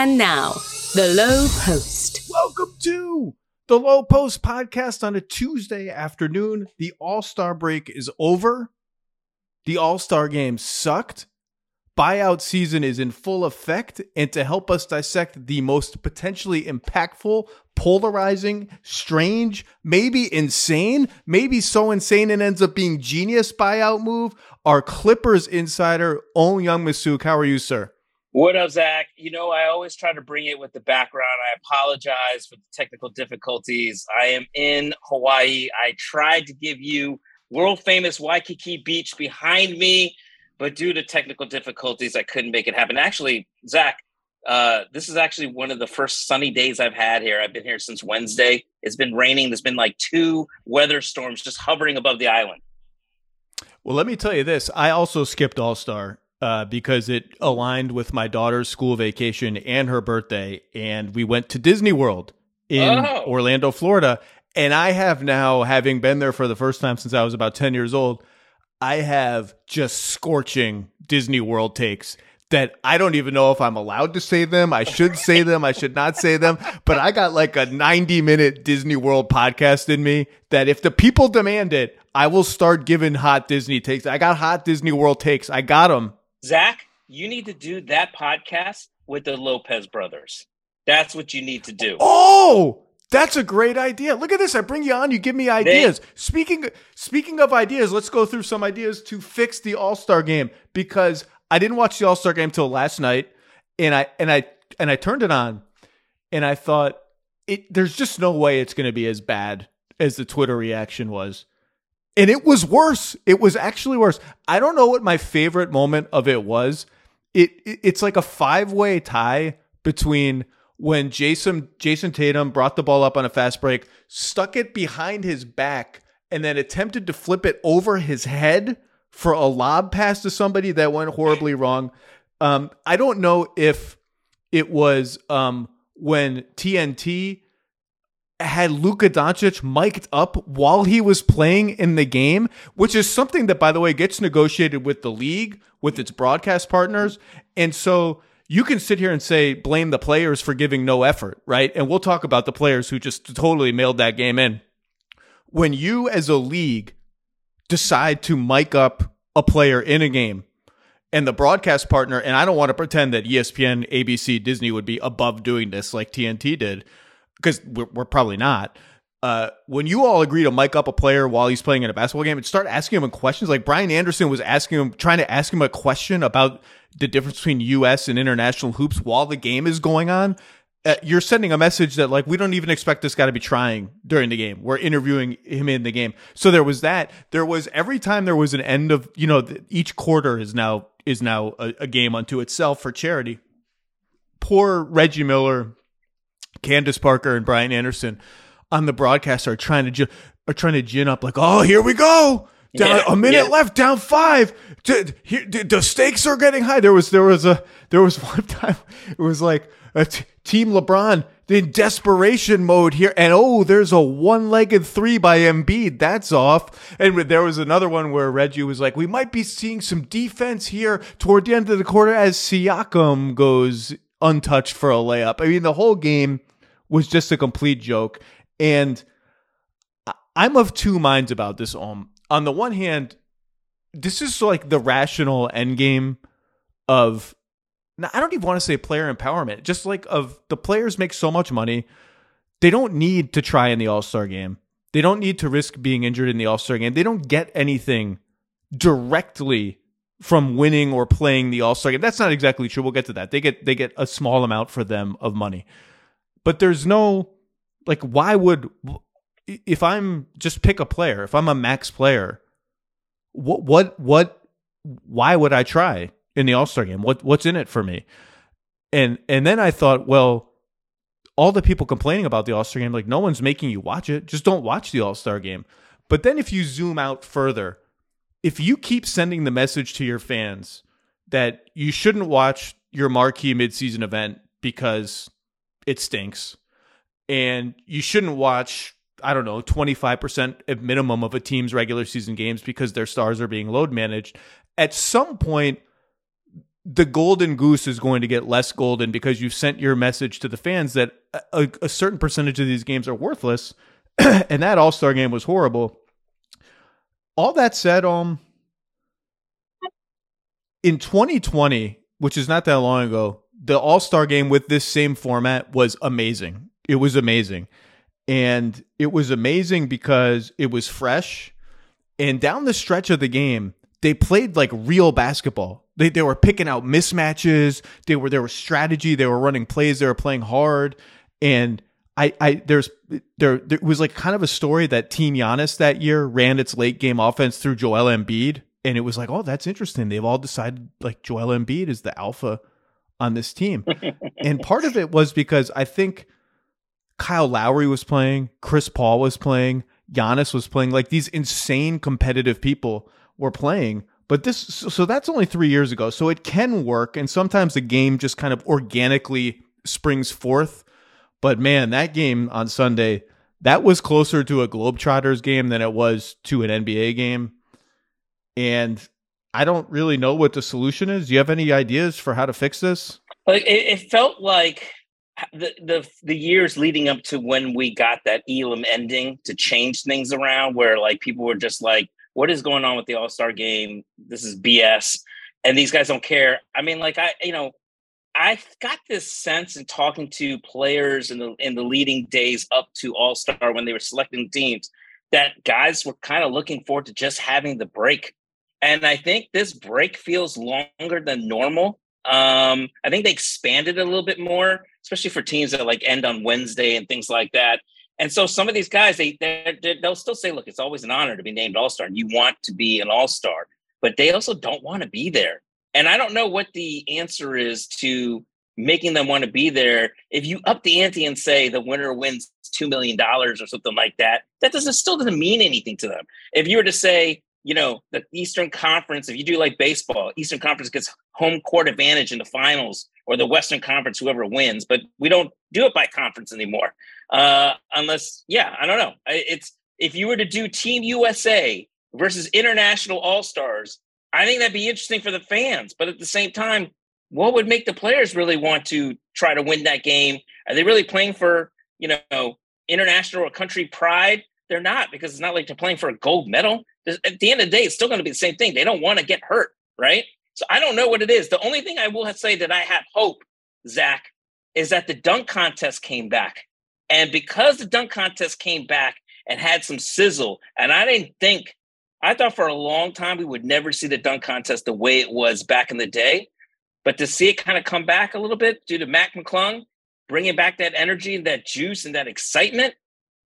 And now, the Low Post. Welcome to the Low Post podcast on a Tuesday afternoon. The All Star break is over. The All Star game sucked. Buyout season is in full effect. And to help us dissect the most potentially impactful, polarizing, strange, maybe insane, maybe so insane it ends up being genius buyout move, our Clippers insider, Ohm Youngmisuk. How are you, sir? What up, Zach? You know, I always try to bring it with the background. I apologize for the technical difficulties. I am in Hawaii. I tried to give you world famous Waikiki Beach behind me, but due to technical difficulties, I couldn't make it happen. Actually, Zach, uh, this is actually one of the first sunny days I've had here. I've been here since Wednesday. It's been raining. There's been like two weather storms just hovering above the island. Well, let me tell you this. I also skipped All Star uh, because it aligned with my daughter's school vacation and her birthday. And we went to Disney World in oh. Orlando, Florida. And I have now, having been there for the first time since I was about 10 years old, I have just scorching Disney World takes that I don't even know if I'm allowed to say them. I should say them. I should not say them. But I got like a 90 minute Disney World podcast in me that if the people demand it, I will start giving hot Disney takes. I got hot Disney World takes. I got them. Zach, you need to do that podcast with the Lopez brothers. That's what you need to do. Oh, that's a great idea. Look at this. I bring you on, you give me ideas. They, speaking speaking of ideas, let's go through some ideas to fix the All-Star game because I didn't watch the All-Star game till last night and I and I and I turned it on and I thought it there's just no way it's going to be as bad as the Twitter reaction was and it was worse. It was actually worse. I don't know what my favorite moment of it was. It, it it's like a five way tie between when Jason Jayson Tatum brought the ball up on a fast break, stuck it behind his back, and then attempted to flip it over his head for a lob pass to somebody that went horribly wrong. Um, I don't know if it was um, when TNT had Luka Doncic mic'd up while he was playing in the game, which is something that, by the way, gets negotiated with the league, with its broadcast partners. And so you can sit here and say, blame the players for giving no effort, right? And we'll talk about the players who just totally mailed that game in. When you, as a league, decide to mic up a player in a game, and the broadcast partner, and I don't want to pretend that ESPN, ABC, Disney would be above doing this like TNT did because we're, we're, probably not. Uh, when you all agree to mic up a player while he's playing in a basketball game and start asking him questions, like Brian Anderson was asking him, trying to ask him a question about the difference between U.S. and international hoops while the game is going on. Uh, you're sending a message that like we don't even expect this guy to be trying during the game. We're interviewing him in the game. So there was that. There was every time there was an end of you know each quarter is now is now a, a game unto itself for charity. Poor Reggie Miller Candace Parker and Brian Anderson on the broadcast are trying to are trying to gin up like, oh, here we go. Down, yeah, a minute yeah. left, down five. here, the stakes are getting high. There was there was a there was one time it was like a t- team LeBron in desperation mode here, and oh, there's a one-legged three by Embiid. That's off. And there was another one where Reggie was like, "We might be seeing some defense here toward the end of the quarter as Siakam goes untouched for a layup." I mean, the whole game was just a complete joke. And I'm of two minds about this. Um, on the one hand, this is like the rational endgame of. I don't even want to say player empowerment. Just like of the players make so much money, they don't need to try in the All Star game. They don't need to risk being injured in the All Star game. They don't get anything directly from winning or playing the All Star game. That's not exactly true. We'll get to that. They get they get a small amount for them of money but there's no like why would if I'm just pick a player, if I'm a max player, what what what why would I try in the All-Star game? What what's in it for me? And and then I thought, well, all the people complaining about the All-Star game like no one's making you watch it. Just don't watch the All-Star game. But then if you zoom out further, if you keep sending the message to your fans that you shouldn't watch your marquee midseason event because it stinks. And you shouldn't watch, I don't know, 25% at minimum of a team's regular season games because their stars are being load managed. At some point, the golden goose is going to get less golden because you've sent your message to the fans that a, a certain percentage of these games are worthless, and that All Star game was horrible. All that said, um, in 2020, which is not that long ago, the All Star game with this same format was amazing. It was amazing. And it was amazing because it was fresh. And down the stretch of the game, they played like real basketball. They, they were picking out mismatches. They were there was strategy. They were running plays. They were playing hard. And I, I there's there there was like kind of a story that Team Giannis that year ran its late game offense through Joel Embiid, and it was like, oh, that's interesting. They've all decided like Joel Embiid is the alpha on this team, and part of it was because I think Kyle Lowry was playing, Chris Paul was playing, Giannis was playing, like these insane competitive people were playing. But this, so that's only three years ago. So it can work. And sometimes the game just kind of organically springs forth but man, that game on Sunday, that was closer to a Globetrotters game than it was to an NBA game. And I don't really know what the solution is. Do you have any ideas for how to fix this? Like it, it felt like the, the the years leading up to when we got that Elam ending to change things around, where like people were just like, "What is going on with the All Star game? This is BS," and these guys don't care. I mean, like I, you know, I got this sense in talking to players in the in the leading days up to All Star when they were selecting teams that guys were kind of looking forward to just having the break. And I think this break feels longer than normal. Um, I think they expanded a little bit more, especially for teams that like end on Wednesday and things like that. And so some of these guys, they they'll still say, "Look, it's always an honor to be named All Star, and you want to be an All Star," but they also don't want to be there. And I don't know what the answer is to making them want to be there. If you up the ante and say the winner wins $2 million or something like that, that doesn't still doesn't mean anything to them. If you were to say, you know, the Eastern Conference, if you do like baseball, Eastern Conference gets home court advantage in the finals, or the Western Conference, whoever wins, but we don't do it by conference anymore. Uh, unless, yeah, I don't know. It's if you were to do Team USA versus international all stars, I think that'd be interesting for the fans. But at the same time, what would make the players really want to try to win that game? Are they really playing for, you know, international or country pride? They're not because it's not like they're playing for a gold medal. At the end of the day, it's still going to be the same thing. They don't want to get hurt, right? So I don't know what it is. The only thing I will say that I have hope, Zach, is that the dunk contest came back. And because the dunk contest came back and had some sizzle, and I didn't think I thought for a long time we would never see the dunk contest the way it was back in the day. But to see it kind of come back a little bit due to Mac McClung bringing back that energy, and that juice, and that excitement,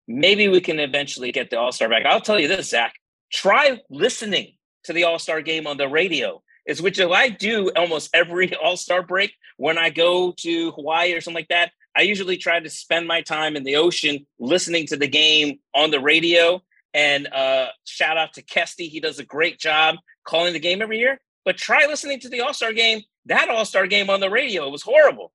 maybe we can eventually get the All Star back. I'll tell you this, Zach. Try listening to the All Star game on the radio. Is which I do almost every All Star break when I go to Hawaii or something like that. I usually try to spend my time in the ocean listening to the game on the radio and uh, shout out to Kesty. He does a great job calling the game every year. But try listening to the All Star game, that All Star game on the radio. It was horrible.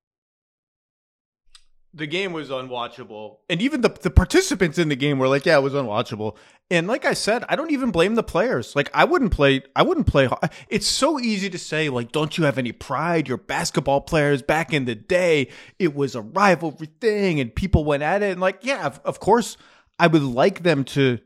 The game was unwatchable. And even the, the participants in the game were like, yeah, it was unwatchable. And like I said, I don't even blame the players. Like I wouldn't play I wouldn't play it's so easy to say like don't you have any pride? You're basketball players back in the day. It was a rivalry thing and people went at it and like yeah, of, course I would like them to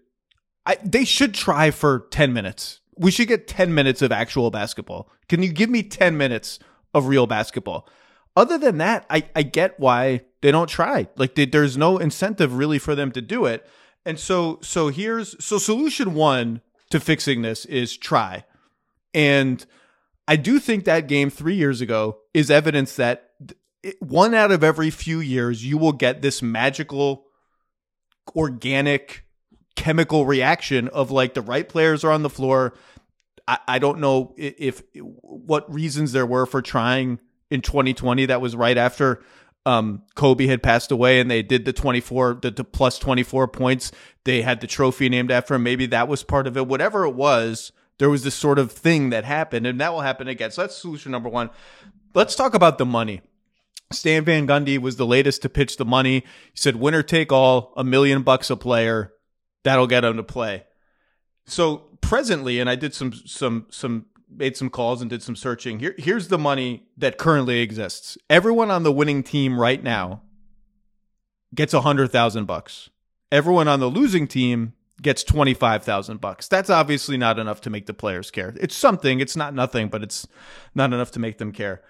I, they should try for 10 minutes. We should get 10 minutes of actual basketball. Can you give me 10 minutes of real basketball? Other than that, I, I get why they don't try. Like they, there's no incentive really for them to do it. And so so here's so solution 1 to fixing this is try. And I do think that game 3 years ago is evidence that one out of every few years you will get this magical organic chemical reaction of like the right players are on the floor. I, I don't know if, if, what reasons there were for trying in 2020. That was right after um, Kobe had passed away, and they did the 24, the, the plus 24 points. They had the trophy named after him. Maybe that was part of it. Whatever it was, there was this sort of thing that happened, and that will happen again. So that's solution number one. Let's talk about the money. Stan Van Gundy was the latest to pitch the money. He said, winner take all, a million bucks a player that'll get him to play. So presently, and I did some some some made some calls and did some searching. Here, here's the money that currently exists. Everyone on the winning team right now gets a hundred thousand bucks. Everyone on the losing team gets twenty five thousand bucks. That's obviously not enough to make the players care. It's something. It's not nothing, but it's not enough to make them care.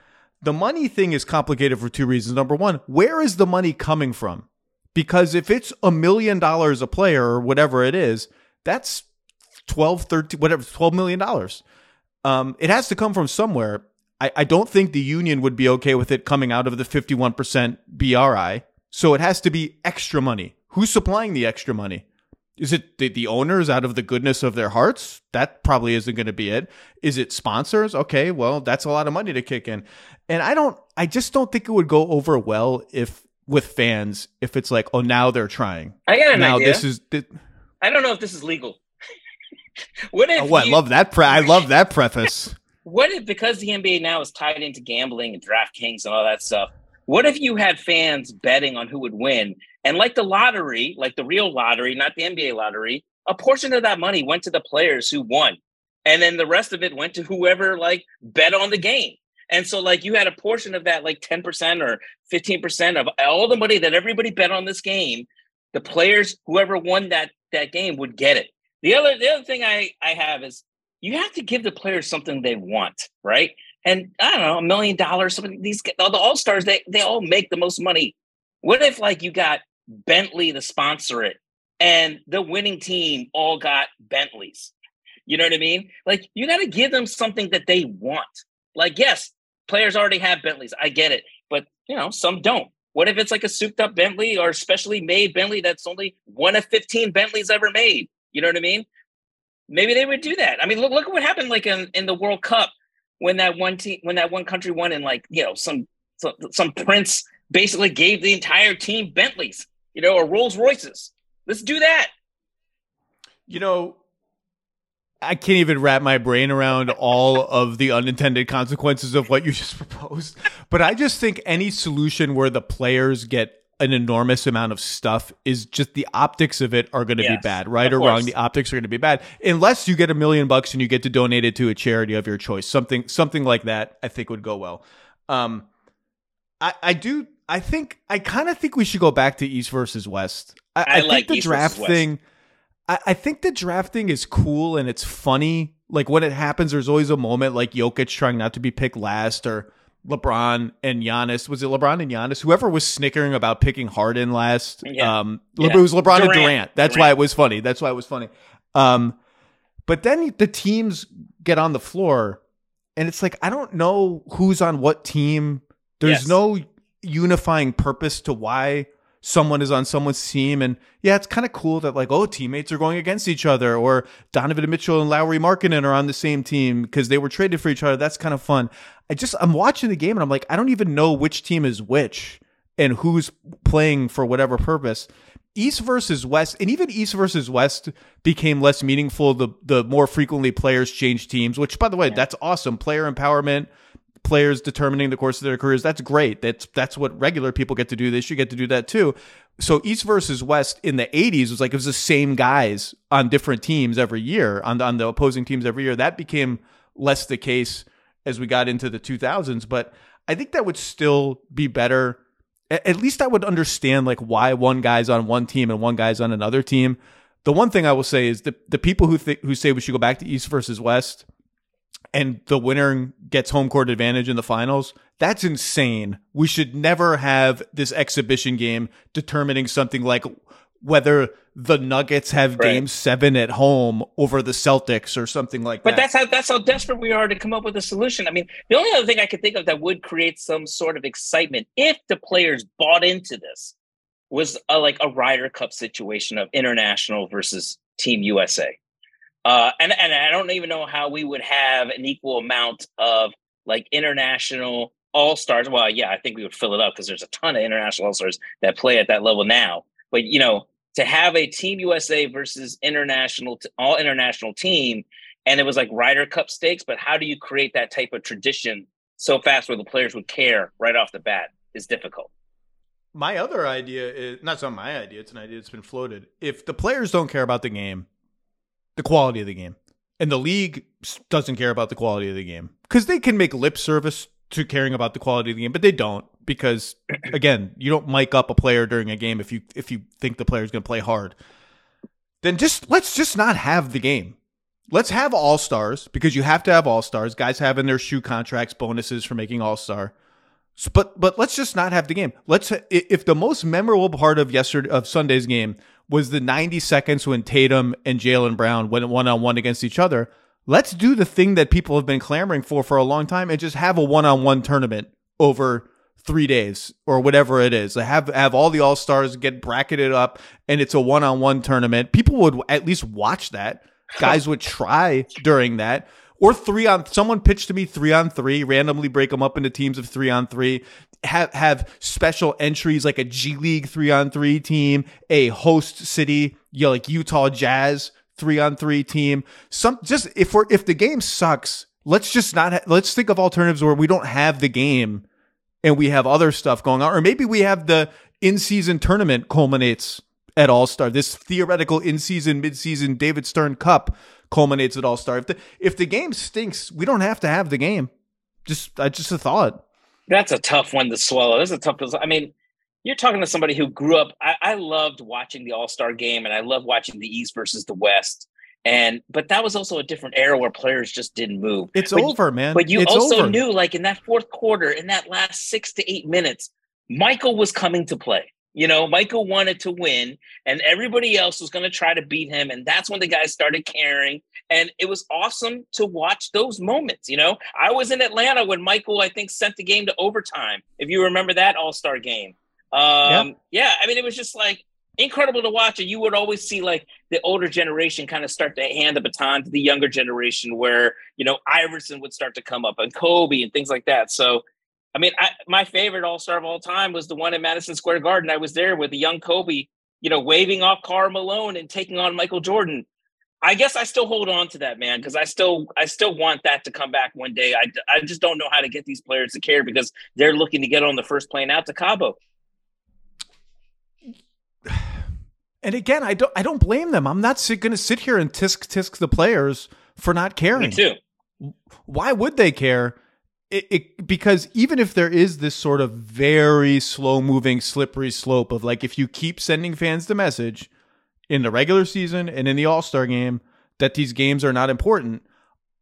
The money thing is complicated for two reasons. Number one, where is the money coming from? Because if it's a million dollars a player or whatever it is, that's 12, 13, whatever, $12 million. Um, it has to come from somewhere. I, I don't think the union would be okay with it coming out of the 51% BRI. So it has to be extra money. Who's supplying the extra money? Is it the, the owners out of the goodness of their hearts? That probably isn't going to be it. Is it sponsors? Okay, well, that's a lot of money to kick in. And I don't, I just don't think it would go over well if with fans if it's like, oh, now they're trying. I got an now idea. this is. I don't know if this is legal. what if? Oh, you- love that. Pre- I love that preface. what if because the NBA now is tied into gambling and DraftKings and all that stuff? What if you had fans betting on who would win, and like the lottery, like the real lottery, not the NBA lottery, a portion of that money went to the players who won, and then the rest of it went to whoever like bet on the game. And so, like, you had a portion of that, like ten percent or fifteen percent of all the money that everybody bet on this game. The players, whoever won that that game, would get it. The other, the other thing I I have is you have to give the players something they want, right? And I don't know, a million dollars. Some of these all the all stars, they they all make the most money. What if like you got Bentley to sponsor it, and the winning team all got Bentleys? You know what I mean? Like you got to give them something that they want. Like yes, players already have Bentleys. I get it, but you know some don't. What if it's like a souped up Bentley or specially made Bentley that's only one of fifteen Bentleys ever made? You know what I mean? Maybe they would do that. I mean, look look at what happened like in, in the World Cup when that one team when that one country won and like you know some some, some prince basically gave the entire team Bentleys, you know, or Rolls Royces. Let's do that. You know, I can't even wrap my brain around all of the unintended consequences of what you just proposed. But I just think any solution where the players get an enormous amount of stuff is just the optics of it are going to be bad, right or wrong. The optics are going to be bad unless you get a million bucks and you get to donate it to a charity of your choice. Something, something like that, I think would go well. Um, I, I do. I think I kind of think we should go back to East versus West. I, I think like the East draft thing. I, I think the drafting is cool and it's funny. Like when it happens, there's always a moment like Jokic trying not to be picked last, or LeBron and Giannis. Was it LeBron and Giannis? Whoever was snickering about picking Harden last. Yeah. Um, Yeah. it was LeBron and Durant. Durant. That's why it was funny. That's why it was funny. Um, but then the teams get on the floor, and it's like I don't know who's on what team. There's Yes. no unifying purpose to why someone is on someone's team. And yeah, it's kind of cool that like, oh, teammates are going against each other, or Donovan Mitchell and Lauri Markkanen are on the same team because they were traded for each other. That's kind of fun. I just I'm watching the game and I'm like, I don't even know which team is which and who's playing for whatever purpose. East versus West, and even East versus West became less meaningful the the more frequently players change teams, which by the way, that's awesome. Player empowerment, players determining the course of their careers. That's great. That's that's what regular people get to do. They should get to do that too. So East versus West in the 80s was like it was the same guys on different teams every year on the, on the opposing teams every year. That became less the case as we got into the 2000s, but I think that would still be better. At least I would understand like why one guy's on one team and one guy's on another team. The one thing I will say is the the people who th- who say we should go back to East versus West and the winner gets home court advantage in the finals, that's insane. We should never have this exhibition game determining something like whether the Nuggets have Right. game seven at home over the Celtics or something like But that. But that's how that's how desperate we are to come up with a solution. I mean, the only other thing I could think of that would create some sort of excitement if the players bought into this was a, like a Ryder Cup situation of international versus Team USA. Uh, and and I don't even know how we would have an equal amount of like international all stars. Well, yeah, I think we would fill it up because there's a ton of international all stars that play at that level now. But you know, to have a Team USA versus international, all international team, and it was like Ryder Cup stakes. But how do you create that type of tradition so fast where the players would care right off the bat? Is difficult. My other idea is not so my idea. It's an idea that's been floated. If the players don't care about the game, the quality of the game, And the league doesn't care about the quality of the game because they can make lip service to caring about the quality of the game, but they don't because again, you don't mic up a player during a game if you if you think the player is going to play hard. Then just let's just not have the game. Let's have all stars because you have to have all stars. Guys having their shoe contracts bonuses for making all star. But but let's just not have the game. Let's if the most memorable part of yesterday of Sunday's game was the 90 seconds when Tatum and Jalen Brown went one on one against each other. Let's do the thing that people have been clamoring for for a long time and just have a one on one tournament over three days or whatever it is. Have have all the all stars get bracketed up and it's a one on one tournament. People would at least watch that. Guys would try during that or three on someone pitched to me three on three randomly break them up into teams of three on three have have special entries like a g league three on three team a host city you know, like utah jazz three on three team. Some just if we're if the game sucks let's just not ha- let's think of alternatives where we don't have the game and we have other stuff going on or maybe we have the in-season tournament culminates at all-star this theoretical in-season mid-season david stern cup culminates at All Star. If the if the game stinks, we don't have to have the game. Just I just a thought. That's a tough one to swallow. That's a tough. I mean, you're talking to somebody who grew up. I, I loved watching the All Star game, and I love watching the East versus the West. And but that was also a different era where players just didn't move. It's but, over, man. But you it's also over. knew, like in that fourth quarter, in that last six to eight minutes, Michael was coming to play. You know, Michael wanted to win, and everybody else was going to try to beat him. And that's when the guys started caring. And it was awesome to watch those moments. You know, I was in Atlanta when Michael, I think, sent the game to overtime. If you remember that All Star game. Um, yeah. yeah, I mean, it was just like incredible to watch. And you would always see like the older generation kind of start to hand the baton to the younger generation, where, you know, Iverson would start to come up and Kobe and things like that. So, I mean, I, my favorite All Star of all time was the one in Madison Square Garden. I was there with the young Kobe, you know, waving off Karl Malone and taking on Michael Jordan. I guess I still hold on to that man because I still I still want that to come back one day. I, I just don't know how to get these players to care because they're looking to get on the first plane out to Cabo. And again, I don't I don't blame them. I'm not going to sit here and tisk tisk the players for not caring. Me too. Why would they care? It, it, because even if there is this sort of very slow moving slippery slope of like if you keep sending fans the message in the regular season and in the all-star game that these games are not important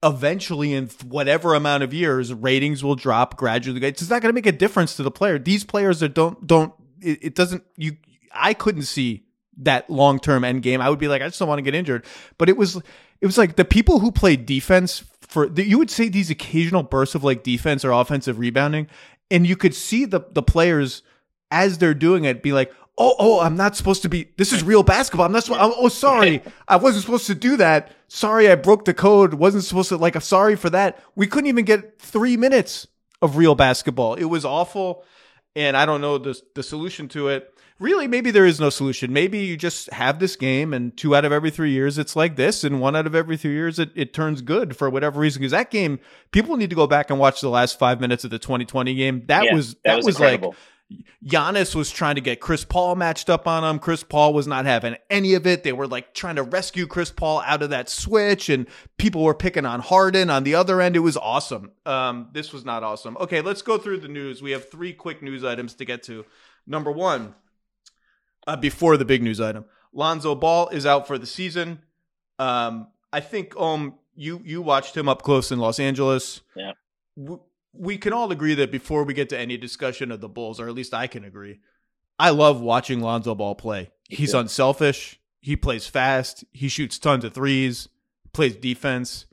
eventually in whatever amount of years ratings will drop gradually. It's not going to make a difference to the player. These players that don't don't it, it doesn't you i couldn't see that long-term end game. I would be like i just don't want to get injured. But it was it was like the people who played defense for you would say these occasional bursts of like defense or offensive rebounding and you could see the the players as they're doing it be like oh oh i'm not supposed to be this is real basketball. I'm not supposed oh sorry. I wasn't supposed to do that. Sorry i broke the code. Wasn't supposed to like i'm sorry for that. We couldn't even get three minutes of real basketball. It was awful and i don't know the, the solution to it really maybe there is no solution maybe you just have this game and two out of every three years it's like this and one out of every three years it, it turns good for whatever reason because that game people need to go back and watch the last five minutes of the 2020 game that Yeah, was that that, was was, like Giannis was trying to get Chris Paul matched up on him. Chris Paul was not having any of it. They were like trying to rescue Chris Paul out of that switch, and people were picking on Harden on the other end. It was awesome. Um, this was not awesome. Okay, let's go through the news. We have three quick news items to get to. Number one, uh, before the big news item, Lonzo Ball is out for the season. Um, I think um you you watched him up close in Los Angeles. Yeah. W- we can all agree that before we get to any discussion of the Bulls, or at least I can agree, I love watching Lonzo Ball play. He's too. unselfish. He plays fast. He shoots tons of threes. Plays defense.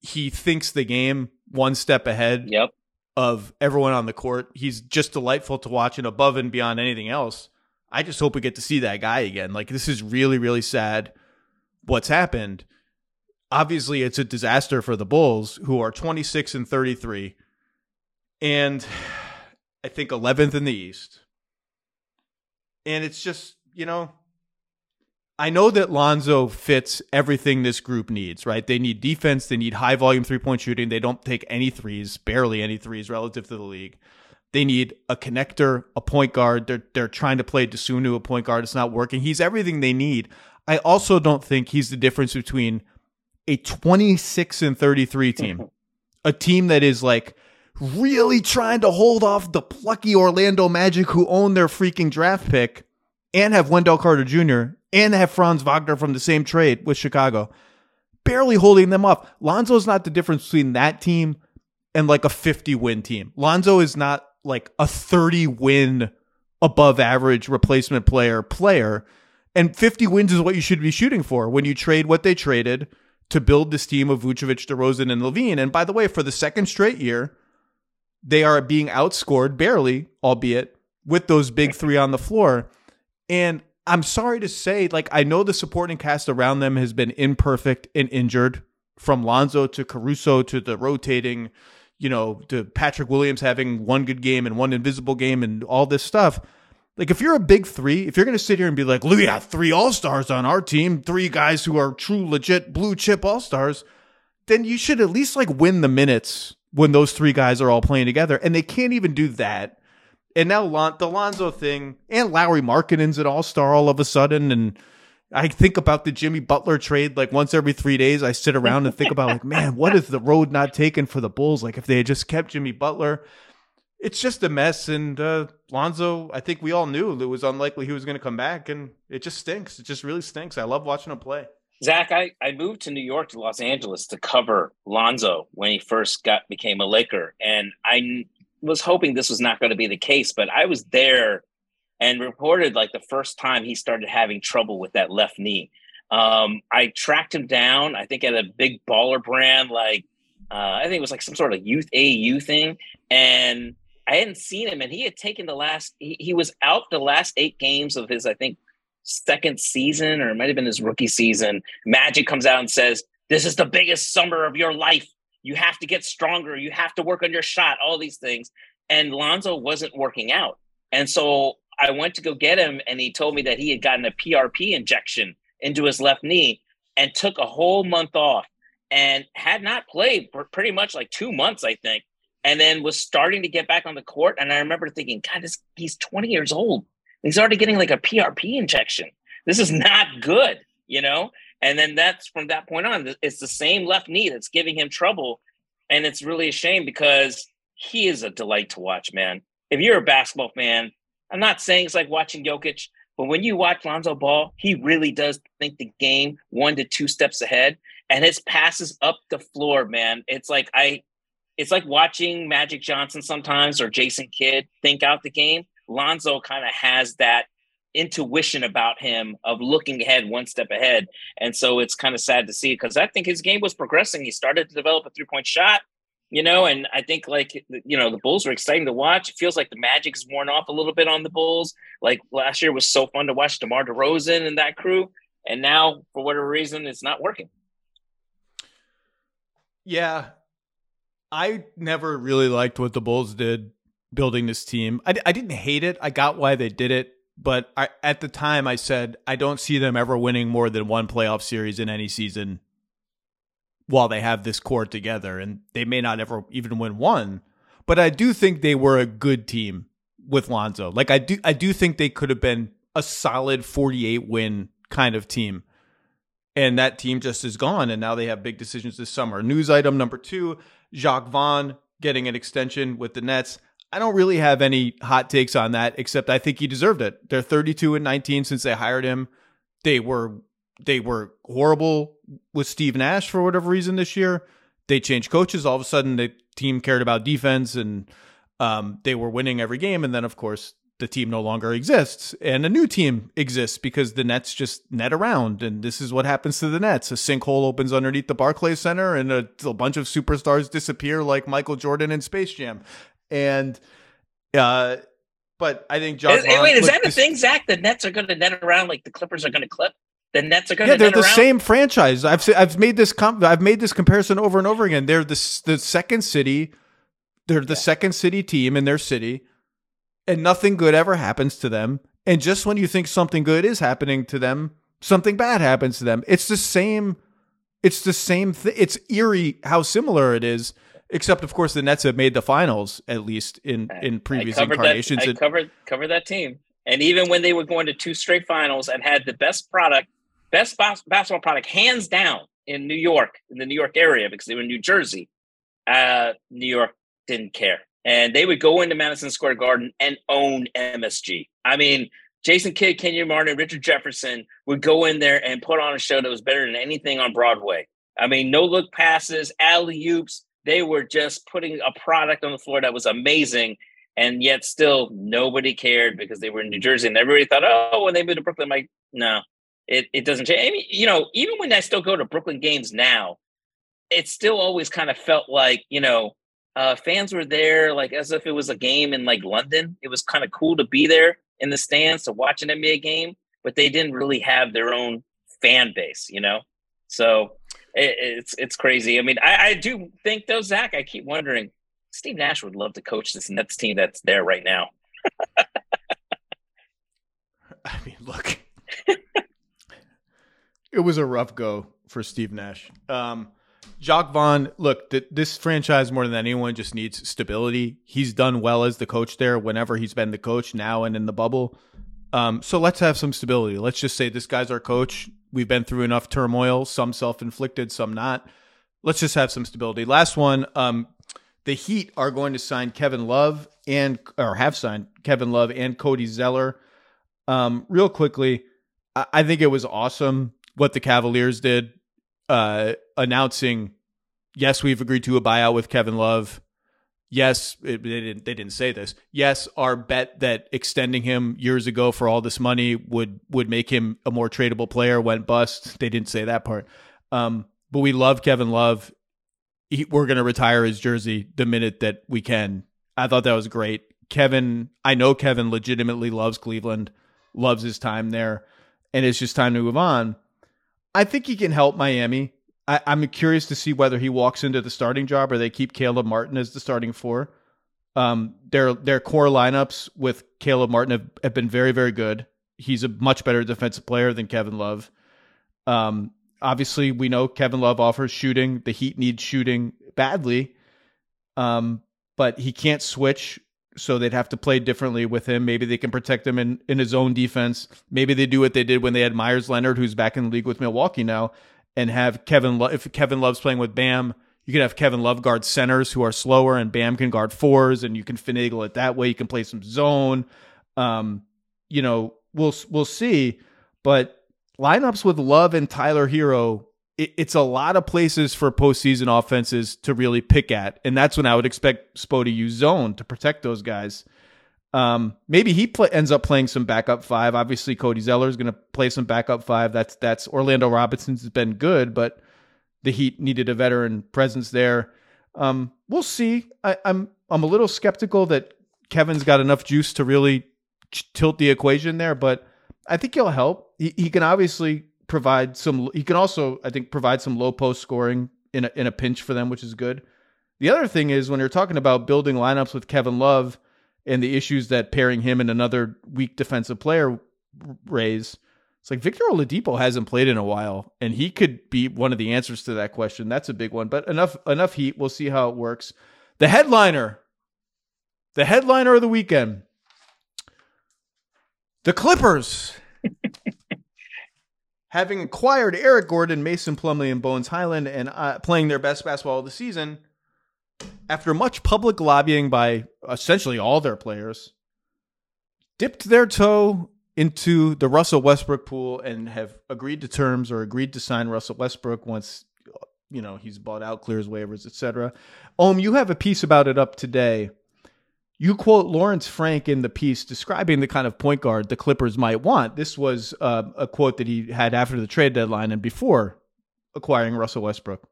He thinks the game one step ahead Yep. of everyone on the court. He's just delightful to watch and above and beyond anything else. I just hope we get to see that guy again. Like this is really really sad what's happened. Obviously, it's a disaster for the Bulls who are 26 and 33 and I think 11th in the East. And it's just, you know, I know that Lonzo fits everything this group needs, right? They need defense, they need high volume three point shooting. They don't take any threes, barely any threes relative to the league. They need a connector, a point guard. They're they're trying to play Dosunmu a point guard. It's not working. He's everything they need. I also don't think he's the difference between a 26 and 33 team, a team that is like really trying to hold off the plucky Orlando Magic who own their freaking draft pick and have Wendell Carter Jr. and have Franz Wagner from the same trade with Chicago, barely holding them off. Lonzo's not the difference between that team and like a 50 win team. Lonzo is not like a 30 win above average replacement player player. And 50 wins is what you should be shooting for when you trade what they traded to build this team of Vucevic, DeRozan, and LaVine. And by the way, for the second straight year, they are being outscored barely, albeit with those big three on the floor. And I'm sorry to say, like, I know the supporting cast around them has been imperfect and injured from Lonzo to Caruso to the rotating, you know, to Patrick Williams having one good game and one invisible game and all this stuff. Like, if you're a big three, if you're going to sit here and be like, look, got three all stars on our team, three guys who are true, legit blue chip all stars, then you should at least like win the minutes when those three guys are all playing together. And they can't even do that. And now Lon- the Lonzo thing and Lauri Markkanen's an all star all of a sudden. And I think about the Jimmy Butler trade like once every three days. I sit around and think about like, man, what is the road not taken for the Bulls? Like if they had just kept Jimmy Butler, it's just a mess. And uh, Lonzo, I think we all knew it was unlikely he was going to come back, and it just stinks. It just really stinks. I love watching him play. Zach, I, I moved to New York to Los Angeles to cover Lonzo when he first got became a Laker, and I was hoping this was not going to be the case, but I was there and reported like the first time he started having trouble with that left knee. Um, I tracked him down, I think at a big baller brand, like uh, I think it was like some sort of youth AU thing, and I hadn't seen him, and he had taken the last. He, he was out the last eight games of his, I think, second season, or it might have been his rookie season. Magic comes out and says, "This is the biggest summer of your life. You have to get stronger. You have to work on your shot. All these things." And Lonzo wasn't working out, and so I went to go get him, and he told me that he had gotten a PRP injection into his left knee and took a whole month off and had not played for pretty much like two months, I think, and then was starting to get back on the court. And I remember thinking, God, this, he's 20 years old. He's already getting like a PRP injection. This is not good, you know? And then that's from that point on, it's the same left knee that's giving him trouble. And it's really a shame because he is a delight to watch, man. If you're a basketball fan, I'm not saying it's like watching Jokic, but when you watch Lonzo Ball, he really does think the game one to two steps ahead. And his passes up the floor, man. It's like I it's like watching Magic Johnson sometimes or Jason Kidd think out the game. Lonzo kind of has that intuition about him of looking ahead one step ahead. And so it's kind of sad to see because I think his game was progressing. He started to develop a three point shot, you know, and I think like, you know, the Bulls are exciting to watch. It feels like the Magic's worn off a little bit on the Bulls. Like last year was so fun to watch DeMar DeRozan and that crew. And now, for whatever reason, it's not working. Yeah. I never really liked what the Bulls did building this team. I, I didn't hate it. I got why they did it. But I, at the time, I said, I don't see them ever winning more than one playoff series in any season while they have this core together. And they may not ever even win one. But I do think they were a good team with Lonzo. Like I do I do think they could have been a solid 48 win kind of team. And that team just is gone. And now they have big decisions this summer. News item number two Jacque Vaughn getting an extension with the Nets. I don't really have any hot takes on that, except I think he deserved it. They're 32 and 19 since they hired him. They were they were horrible with Steve Nash for whatever reason this year. They changed coaches. All of a sudden, the team cared about defense and um, they were winning every game. And then, of course, the team no longer exists and a new team exists because the Nets just net around. And this is what happens to the Nets. A sinkhole opens underneath the Barclays Center and a, a bunch of superstars disappear like Michael Jordan in Space Jam and uh, but I think John. Is, wait, is that the thing, Zach? The Nets are going to net around like the Clippers are going to clip. The Nets are going yeah, they're the around? same franchise. I've I've made this comp- I've made this comparison over and over again. They're the the second city. They're the yeah. second city team in their city, and nothing good ever happens to them. And just when you think something good is happening to them, something bad happens to them. It's the same. It's the same thing. It's eerie how similar it is Except, of course, the Nets have made the finals at least in in previous I incarnations. That, I covered covered that team, and even when they were going to two straight finals and had the best product, best bas- basketball product, hands down, in New York, in the New York area, because they were in New Jersey. Uh, New York didn't care. And they would go into Madison Square Garden and own MSG. I mean, Jason Kidd, Kenyon Martin, Richard Jefferson would go in there and put on a show that was better than anything on Broadway. I mean, no look passes, alley oops. They were just putting a product on the floor that was amazing. And yet, still, nobody cared because they were in New Jersey, and everybody thought, "Oh, when they moved to Brooklyn, like, no, it, it doesn't change." I mean, you know, even when I still go to Brooklyn games now, it still always kind of felt like, you know, uh, fans were there like as if it was a game in like London. It was kind of cool to be there in the stands to watch an NBA game, but they didn't really have their own fan base, you know. So it, it's it's crazy. I mean, I, I do think though, Zach. I keep wondering. Steve Nash would love to coach this Nets team that's there right now. I mean, look, it was a rough go for Steve Nash. Um, Jacque Vaughn, look, th- this franchise more than anyone just needs stability. He's done well as the coach there whenever he's been the coach now and in the bubble. Um, so let's have some stability. Let's just say this guy's our coach. We've been through enough turmoil, some self inflicted, some not. Let's just have some stability. Last one. Um, the Heat are going to sign Kevin Love and or have signed Kevin Love and Cody Zeller. Um, real quickly, I, I think it was awesome what the Cavaliers did, uh, announcing, yes, we've agreed to a buyout with Kevin Love. Yes, it, they didn't. They didn't say this. Yes, our bet that extending him years ago for all this money would would make him a more tradable player went bust. They didn't say that part. Um, but we love Kevin Love. He, we're going to retire his jersey the minute that we can. I thought that was great. Kevin, I know Kevin legitimately loves Cleveland, loves his time there, and it's just time to move on. I think he can help Miami. I, am curious to see whether he walks into the starting job or they keep Caleb Martin as the starting four. Um, their their core lineups with Caleb Martin have, have been very very good. He's a much better defensive player than Kevin Love. Um, obviously, we know Kevin Love offers shooting. The Heat needs shooting badly, um, but he can't switch, so they'd have to play differently with him. Maybe they can protect him in in his own defense. Maybe they do what they did when they had Meyers Leonard, who's back in the league with Milwaukee now and have Kevin Lo- if Kevin Love's playing with Bam, you can have Kevin Love guard centers who are slower, and Bam can guard fours, and you can finagle it that way. You can play some zone. Um, you know, we'll we'll see, but lineups with Love and Tyler Herro, it, it's a lot of places for postseason offenses to really pick at, and that's when I would expect Spo to use zone to protect those guys. Um, maybe he play, ends up playing some backup five. Obviously, Cody Zeller is going to play some backup five. That's that's Orlando Robinson's been good, but the Heat needed a veteran presence there. Um, we'll see. I, I'm I'm a little skeptical that Kevin's got enough juice to really tilt the equation there, but I think he'll help. He, he can obviously provide some. He can also, I think, provide some low post scoring in a, in a pinch for them, which is good. The other thing is when you're talking about building lineups with Kevin Love and the issues that pairing him and another weak defensive player raise. It's like Victor Oladipo hasn't played in a while, and he could be one of the answers to that question. That's a big one. But enough enough heat. We'll see how it works. The headliner, the headliner of the weekend, the Clippers. Having acquired Eric Gordon, Mason Plumlee, and Bones Hyland, and uh, playing their best basketball of the season, after much public lobbying by essentially all their players, dipped their toe into the Russell Westbrook pool and have agreed to terms or agreed to sign Russell Westbrook once you know he's bought out, clears waivers, etc. Ohm, you have a piece about it up today. You quote Lawrence Frank in the piece describing the kind of point guard the Clippers might want. This was uh, a quote that he had after the trade deadline and before acquiring Russell Westbrook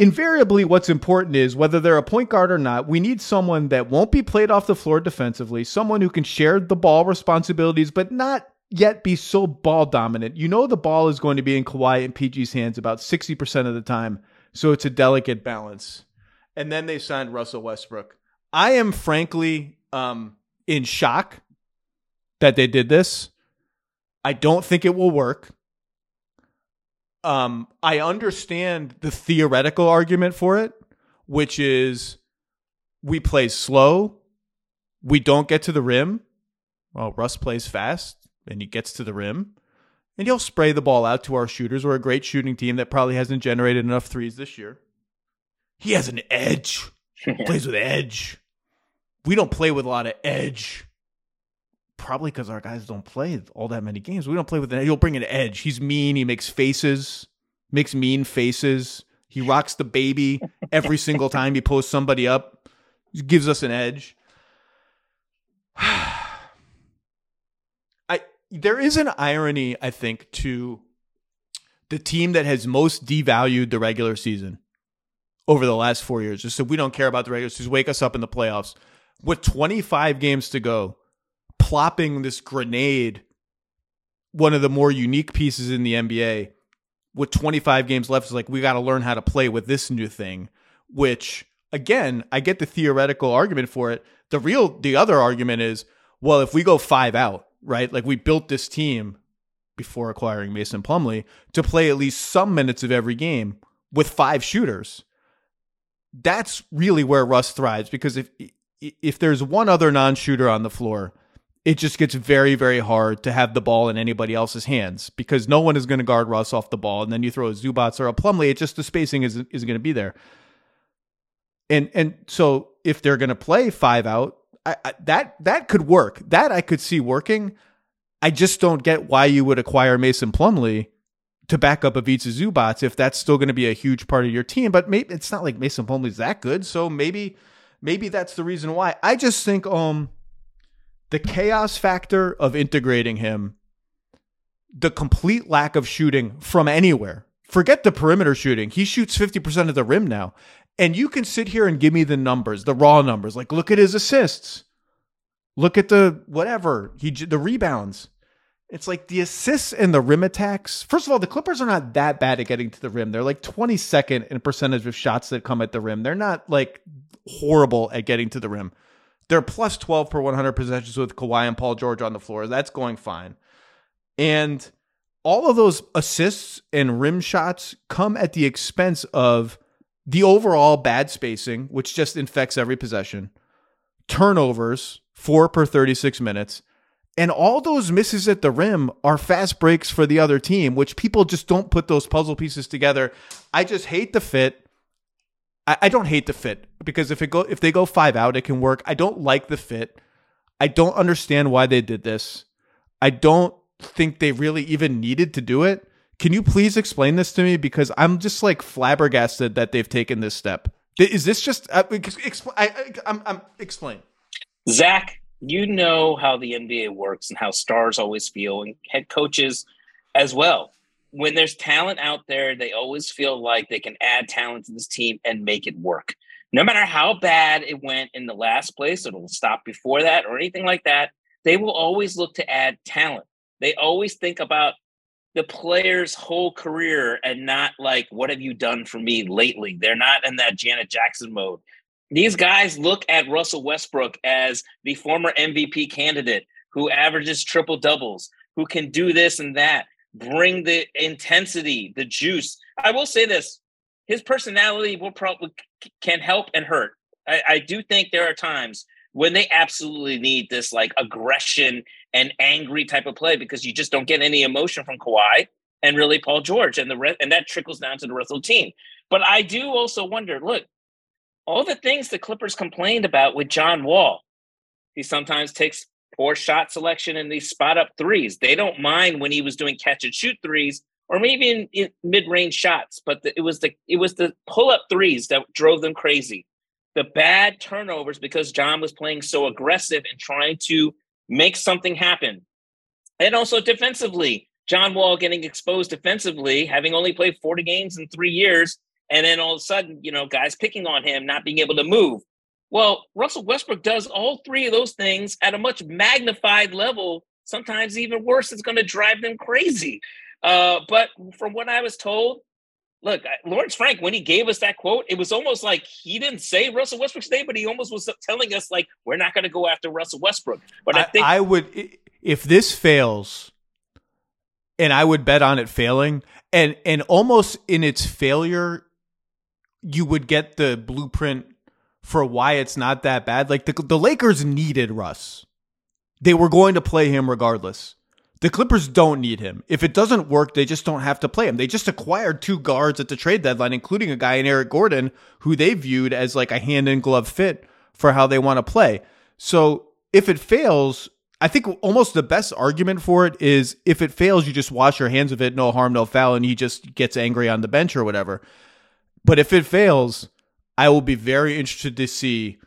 invariably what's important is whether they're a point guard or not, we need someone that won't be played off the floor defensively, someone who can share the ball responsibilities, but not yet be so ball dominant. You know the ball is going to be in Kawhi and PG's hands about 60% of the time, so it's a delicate balance. And then they signed Russell Westbrook. I am frankly um, in shock that they did this. I don't think it will work um, I understand the theoretical argument for it, which is we play slow, we don't get to the rim. Well, Russ plays fast and he gets to the rim. and he'll spray the ball out to our shooters. We're a great shooting team that probably hasn't generated enough threes this year. He has an edge. Plays with edge. We don't play with a lot of edge. Probably because our guys don't play all that many games. We don't play with an He'll bring an edge. He's mean. He makes faces, makes mean faces. He rocks the baby every single time he posts somebody up. He gives us an edge. I there is an irony, I think, to the team that has most devalued the regular season over the last four years. Just so we don't care about the regular season, wake us up in the playoffs. With 25 games to go, plopping this grenade, one of the more unique pieces in the NBA, with 25 games left, is like we got to learn how to play with this new thing. Which again, I get the theoretical argument for it. The real, the other argument is, well, if we go five out, right? Like we built this team before acquiring Mason Plumlee to play at least some minutes of every game with five shooters. That's really where Russ thrives because if if there's one other non-shooter on the floor, it just gets very very hard to have the ball in anybody else's hands because no one is going to guard Russ off the ball and then you throw a Zubac or a Plumlee, it just the spacing is is going to be there. And and so if they're going to play five out, I, I, that that could work. That I could see working. I just don't get why you would acquire Mason Plumlee to back up Ivica Zubac if that's still going to be a huge part of your team. But maybe it's not like Mason Plumlee's that good, so maybe maybe that's the reason why. I just think um the chaos factor of integrating him, the complete lack of shooting from anywhere. Forget the perimeter shooting. He shoots 50% of the rim now. And you can sit here and give me the numbers, the raw numbers. Like, look at his assists. Look at the whatever he the rebounds. It's like the assists and the rim attacks. First of all, the Clippers are not that bad at getting to the rim. They're like 22nd in percentage of shots that come at the rim. They're not like horrible at getting to the rim. They're plus 12 per 100 possessions with Kawhi and Paul George on the floor. That's going fine. And all of those assists and rim shots come at the expense of the overall bad spacing, which just infects every possession, turnovers, four per 36 minutes, and all those misses at the rim are fast breaks for the other team, which people just don't put those puzzle pieces together. I just hate the fit. I, I don't hate the fit because if it go if they go five out, it can work. I don't like the fit. I don't understand why they did this. I don't think they really even needed to do it. Can you please explain this to me? Because I'm just like flabbergasted that they've taken this step. Is this just? Uh, expl- I, I, I'm, I'm explain. Zach, you know how the NBA works and how stars always feel, and head coaches as well. When there's talent out there, they always feel like they can add talent to this team and make it work. No matter how bad it went in the last place, it'll stop before that or anything like that. They will always look to add talent. They always think about the player's whole career and not like what have you done for me lately they're not in that janet jackson mode these guys look at russell westbrook as the former mvp candidate who averages triple doubles who can do this and that bring the intensity the juice i will say this his personality will probably can help and hurt I, I do think there are times when they absolutely need this like aggression and angry type of play because you just don't get any emotion from Kawhi and really Paul George and the and that trickles down to the the team. But I do also wonder, look, all the things the Clippers complained about with John Wall, he sometimes takes poor shot selection and these spot up threes. They don't mind when he was doing catch and shoot threes or maybe in, in mid range shots, but the, it was the it was the pull up threes that drove them crazy. The bad turnovers because John was playing so aggressive and trying to make something happen. And also defensively, John Wall getting exposed defensively, having only played 40 games in three years. And then all of a sudden, you know, guys picking on him, not being able to move. Well, Russell Westbrook does all three of those things at a much magnified level. Sometimes even worse, it's going to drive them crazy. Uh, but from what I was told, look, Lawrence Frank, when he gave us that quote, it was almost like he didn't say Russell Westbrook's name, but he almost was telling us like we're not going to go after Russell Westbrook. But I, I think I would if this fails, and I would bet on it failing, and and almost in its failure, you would get the blueprint for why it's not that bad. Like the the Lakers needed Russ. They were going to play him regardless. The Clippers don't need him. If it doesn't work, they just don't have to play him. They just acquired two guards at the trade deadline, including a guy in Eric Gordon, who they viewed as like a hand in glove fit for how they want to play. So if it fails, I think almost the best argument for it is if it fails, you just wash your hands of it, no harm, no foul, and he just gets angry on the bench or whatever. But if it fails, I will be very interested to see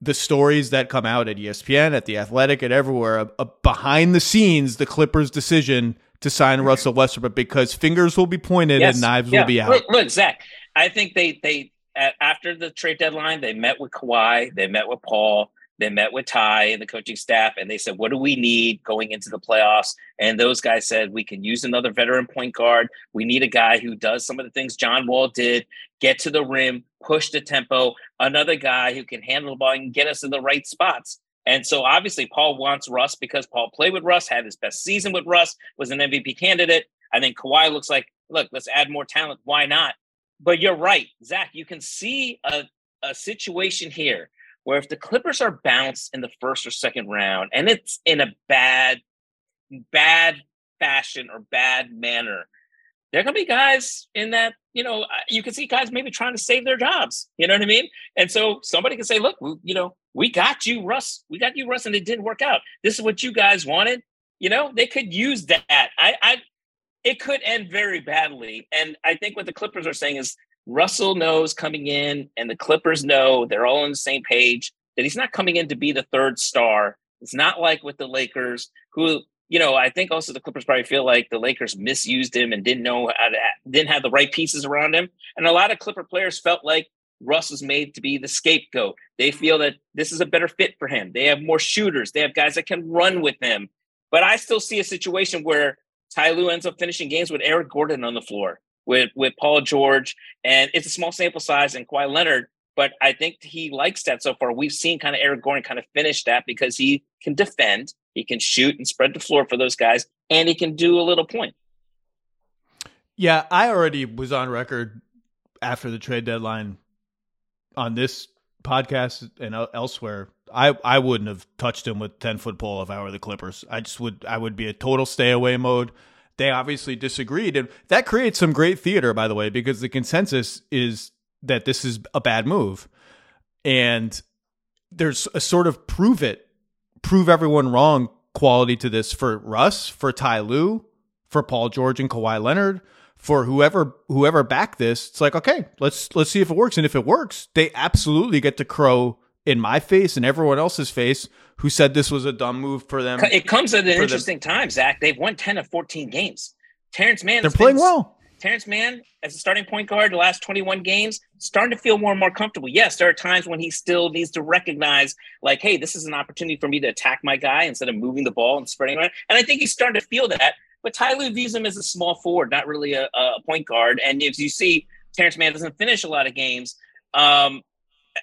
the stories that come out at ESPN, at the Athletic, and everywhere uh, uh, behind the scenes, the Clippers' decision to sign Russell Westbrook because fingers will be pointed yes, and knives yeah. will be out. Look, look, Zach, I think they they after the trade deadline they met with Kawhi, they met with Paul, they met with Ty and the coaching staff, and they said, "What do we need going into the playoffs?" And those guys said, "We can use another veteran point guard. We need a guy who does some of the things John Wall did: get to the rim, push the tempo. Another guy who can handle the ball and get us in the right spots." And so, obviously, Paul wants Russ because Paul played with Russ, had his best season with Russ, was an MVP candidate. I think Kawhi looks like, look, let's add more talent. Why not? But you're right, Zach. You can see a, a situation here where if the Clippers are bounced in the first or second round and it's in a bad, bad fashion or bad manner, there to be guys in that, you know, uh, you can see guys maybe trying to save their jobs. You know what I mean? And so somebody can say, look, you know, we got you, Russ. We got you, Russ, and it didn't work out. This is what you guys wanted. You know, they could use that. I, I, it could end very badly. And I think what the Clippers are saying is Russell knows coming in, and the Clippers know they're all on the same page that he's not coming in to be the third star. It's not like with the Lakers, who you know I think also the Clippers probably feel like the Lakers misused him and didn't know how to didn't have the right pieces around him, and a lot of Clipper players felt like Russ was made to be the scapegoat. They feel that this is a better fit for him. They have more shooters. They have guys that can run with him. But I still see a situation where Ty Lue ends up finishing games with Eric Gordon on the floor with with Paul George, and it's a small sample size and Kawhi Leonard. But I think he likes that so far. We've seen kind of Eric Gordon kind of finish that because he can defend, he can shoot and spread the floor for those guys, and he can do a little point. Yeah, I already was on record after the trade deadline on this podcast and elsewhere. I, I wouldn't have touched him with ten foot pole if I were the Clippers. I just would I would be a total stay away mode they obviously disagreed. And that creates some great theater, by the way, because the consensus is that this is a bad move. And there's a sort of prove it, prove everyone wrong quality to this for Russ, for Ty Lue, for Paul George and Kawhi Leonard, for whoever whoever backed this. It's like, okay, let's let's see if it works. And if it works, they absolutely get to crow in my face and everyone else's face who said this was a dumb move for them. It comes at an interesting them. time, Zach. They've won 10 of 14 games. Terance Mann. They're playing been, well. Terance Mann, as a starting point guard, the last 21 games, starting to feel more and more comfortable. Yes, there are times when he still needs to recognize, like, hey, this is an opportunity for me to attack my guy instead of moving the ball and spreading around. And I think he's starting to feel that. But Ty Lue views him as a small forward, not really a, a point guard. And as you see, Terance Mann doesn't finish a lot of games. Um,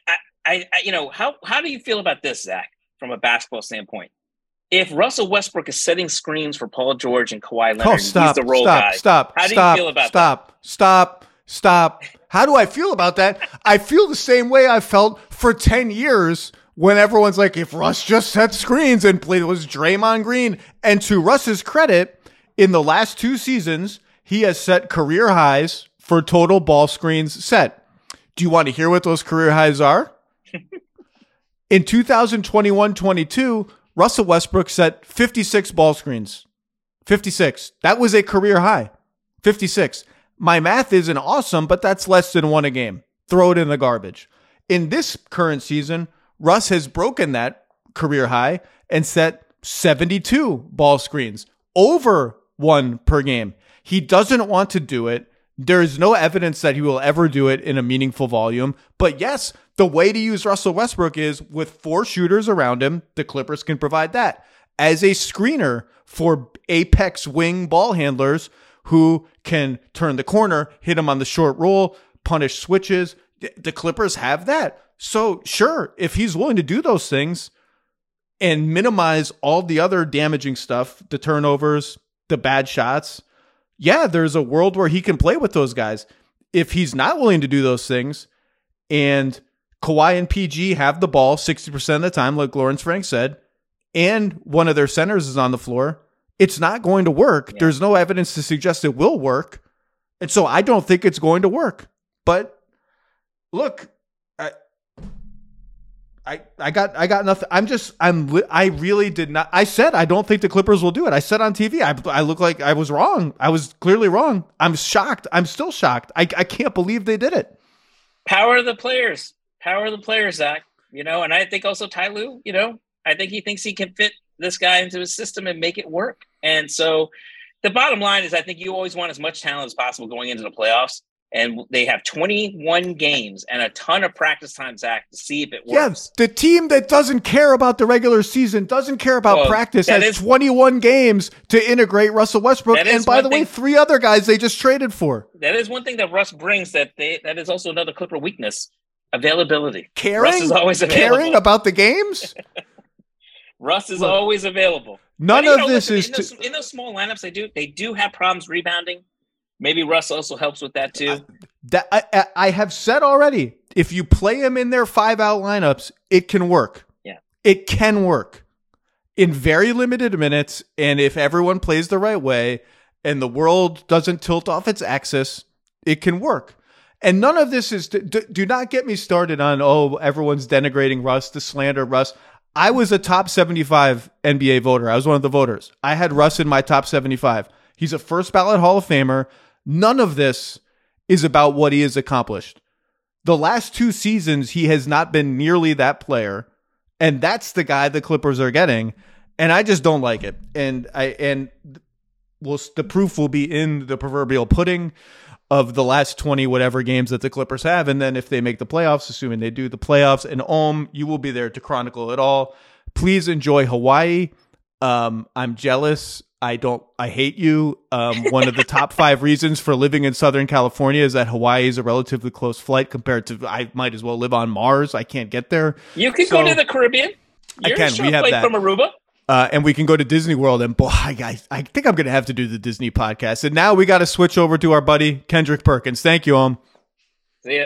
I, I, I, you know, how how do you feel about this, Zach? from a basketball standpoint. If Russell Westbrook is setting screens for Paul George and Kawhi Leonard, oh, stop, he's the role stop, guy. Stop, How do stop, you feel about stop, that? Stop, stop, How do I feel about that? I feel the same way I felt for 10 years when everyone's like, if Russ just set screens and played, was Draymond Green. And to Russ's credit, in the last two seasons, he has set career highs for total ball screens set. Do you want to hear what those career highs are? In 2021 22, Russell Westbrook set 56 ball screens. 56. That was a career high. 56. My math isn't awesome, but that's less than one a game. Throw it in the garbage. In this current season, Russ has broken that career high and set 72 ball screens, over one per game. He doesn't want to do it. There is no evidence that he will ever do it in a meaningful volume. But yes, the way to use Russell Westbrook is with four shooters around him, the Clippers can provide that as a screener for apex wing ball handlers who can turn the corner, hit him on the short roll, punish switches. The Clippers have that. So, sure, if he's willing to do those things and minimize all the other damaging stuff, the turnovers, the bad shots, yeah, there's a world where he can play with those guys. If he's not willing to do those things and Kawhi and PG have the ball 60% of the time, like Lawrence Frank said, and one of their centers is on the floor, It's not going to work. Yeah. There's no evidence to suggest it will work. And so I don't think it's going to work. But look, I I got I got nothing. I'm just I'm I really did not I said I don't think the Clippers will do it. I said on TV I I look like I was wrong. I was clearly wrong. I'm shocked. I'm still shocked. I I can't believe they did it. Power of the players. Power of the players, Zach. You know, and I think also Ty Lue, you know, I think he thinks he can fit this guy into his system and make it work. And so the bottom line is I think you always want as much talent as possible going into the playoffs. And they have 21 games and a ton of practice time, Zach, to see if it works. Yes, the team that doesn't care about the regular season, doesn't care about Well, practice, has is- 21 games to integrate Russell Westbrook. And by the way, three other guys they just traded for. That is one thing that Russ brings that they that is also another Clipper weakness. Availability. Caring, Russ is always available. caring about the games. Russ is Look, always available. None But, of know, this listen, is in to, those, in those small lineups. They do they do have problems rebounding. Maybe Russ also helps with that too. that. I, I- I have said already. If you play him in their five out lineups, it can work. Yeah. it can work in very limited minutes, and if everyone plays the right way, and the world doesn't tilt off its axis, it can work. And none of this is. Do, do not get me started on oh everyone's denigrating Russ, to slander Russ. I was a top 75 NBA voter. I was one of the voters. I had Russ in my top 75. He's a first ballot Hall of Famer. None of this is about what he has accomplished. The last two seasons, he has not been nearly that player. And that's the guy the Clippers are getting. And I just don't like it. And I and well, the proof will be in the proverbial pudding of the last 20 whatever games that the Clippers have. And then if they make the playoffs, assuming they do the playoffs and Ohm, you will be there to chronicle it all. Please enjoy Hawaii. Um, I'm jealous. I don't, I hate you. Um, one of the top five reasons for living in Southern California is that Hawaii is a relatively close flight compared to, I might as well live on Mars. I can't get there. You can So- go to the Caribbean. I You're can. a short We have that. from Aruba. Uh, and we can go to Disney World. And boy, I, I think I'm going to have to do the Disney podcast. And now we got to switch over to our buddy Kendrick Perkins. Thank you, Ohm. See ya.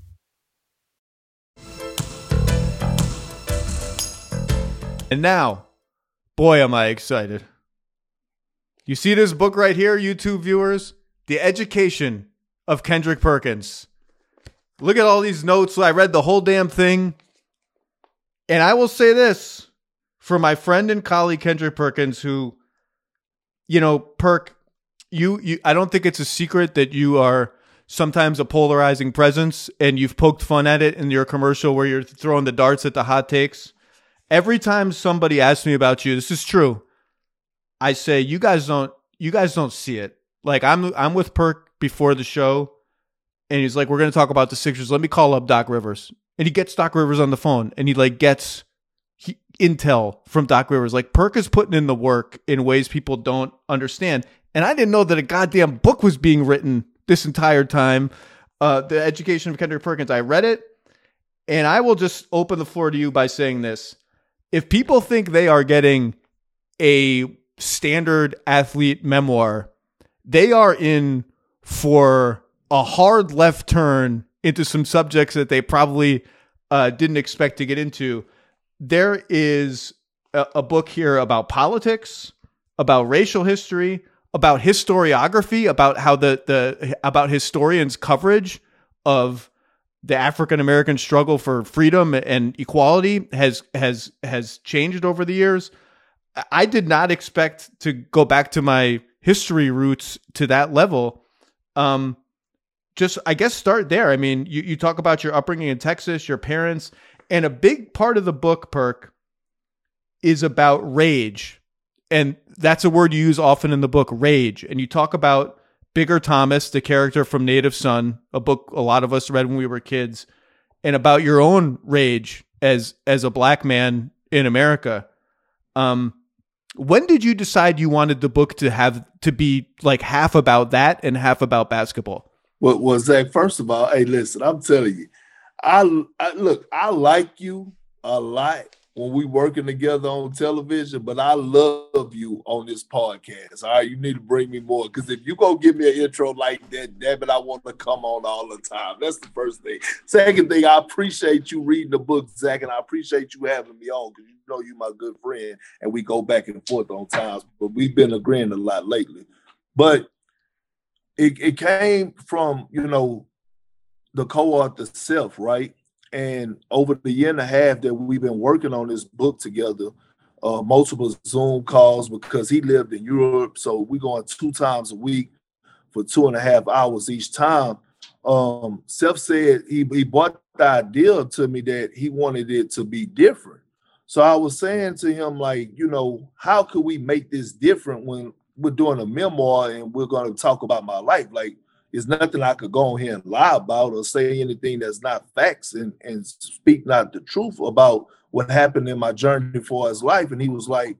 And now, boy, am I excited. You see this book right here, YouTube viewers? The Education of Kendrick Perkins. Look at all these notes. I read the whole damn thing. And I will say this for my friend and colleague Kendrick Perkins, who, you know, Perk, you, you I don't think it's a secret that you are sometimes a polarizing presence and you've poked fun at it in your commercial where you're throwing the darts at the hot takes every time somebody asks me about you, this is true. I say you guys don't you guys don't see it. Like I'm I'm with Perk before the show, and he's like, "We're going to talk about the Sixers. Let me call up Doc Rivers." And he gets Doc Rivers on the phone, and he like gets he, intel from Doc Rivers. Like Perk is putting in the work in ways people don't understand. And I didn't know that a goddamn book was being written this entire time. Uh, the Education of Kendrick Perkins. I read it, and I will just open the floor to you by saying this if people think they are getting a standard athlete memoir, they are in for a hard left turn into some subjects that they probably uh, didn't expect to get into. There is a, a book here about politics, about racial history, about historiography, about how the the about historians' coverage of the African American struggle for freedom and equality has has has changed over the years. I did not expect to go back to my history roots to that level. Um, just I guess start there. I mean, you, you talk about your upbringing in Texas, your parents, and a big part of the book, Perk, is about rage. And that's a word you use often in the book, rage. And you talk about Bigger Thomas, the character from Native Son, a book a lot of us read when we were kids, and about your own rage as as a black man in America. Um, when did you decide you wanted the book to have to be like half about that and half about basketball? Well, well Zach, first of all, hey, listen, I'm telling you, I, I look, I like you a lot when we working together on television, but I love you on this podcast. All right, you need to bring me more because if you go give me an intro like that, damn it, I want to come on all the time. That's the first thing. Second thing, I appreciate you reading the book, Zach, and I appreciate you having me on because you know you're my good friend, and we go back and forth on times, but we've been agreeing a lot lately. But it, it came from you know the co-author Seth, right? And over the year and a half that we've been working on this book together, uh, multiple Zoom calls because he lived in Europe. So we're going two times a week for two and a half hours each time. Um, Seth said he, he brought the idea to me that he wanted it to be different. So I was saying to him, like, you know, how could we make this different when we're doing a memoir and we're going to talk about my life? Like, it's nothing I could go on here and lie about or say anything that's not facts and, and speak not the truth about what happened in my journey for his life. And he was like,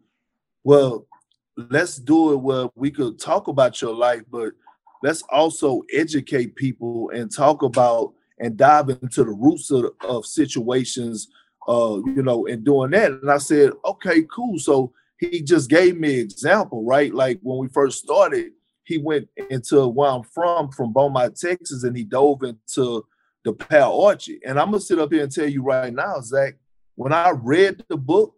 Well, let's do it where we could talk about your life, but let's also educate people and talk about and dive into the roots of, of situations, uh, you know, and doing that. And I said, okay, cool. So he just gave me example, right? Like when we first started, he went into where I'm from, from Beaumont, Texas, and he dove into the Pear Orchard. And I'm gonna sit up here and tell you right now, Zach, when I read the book,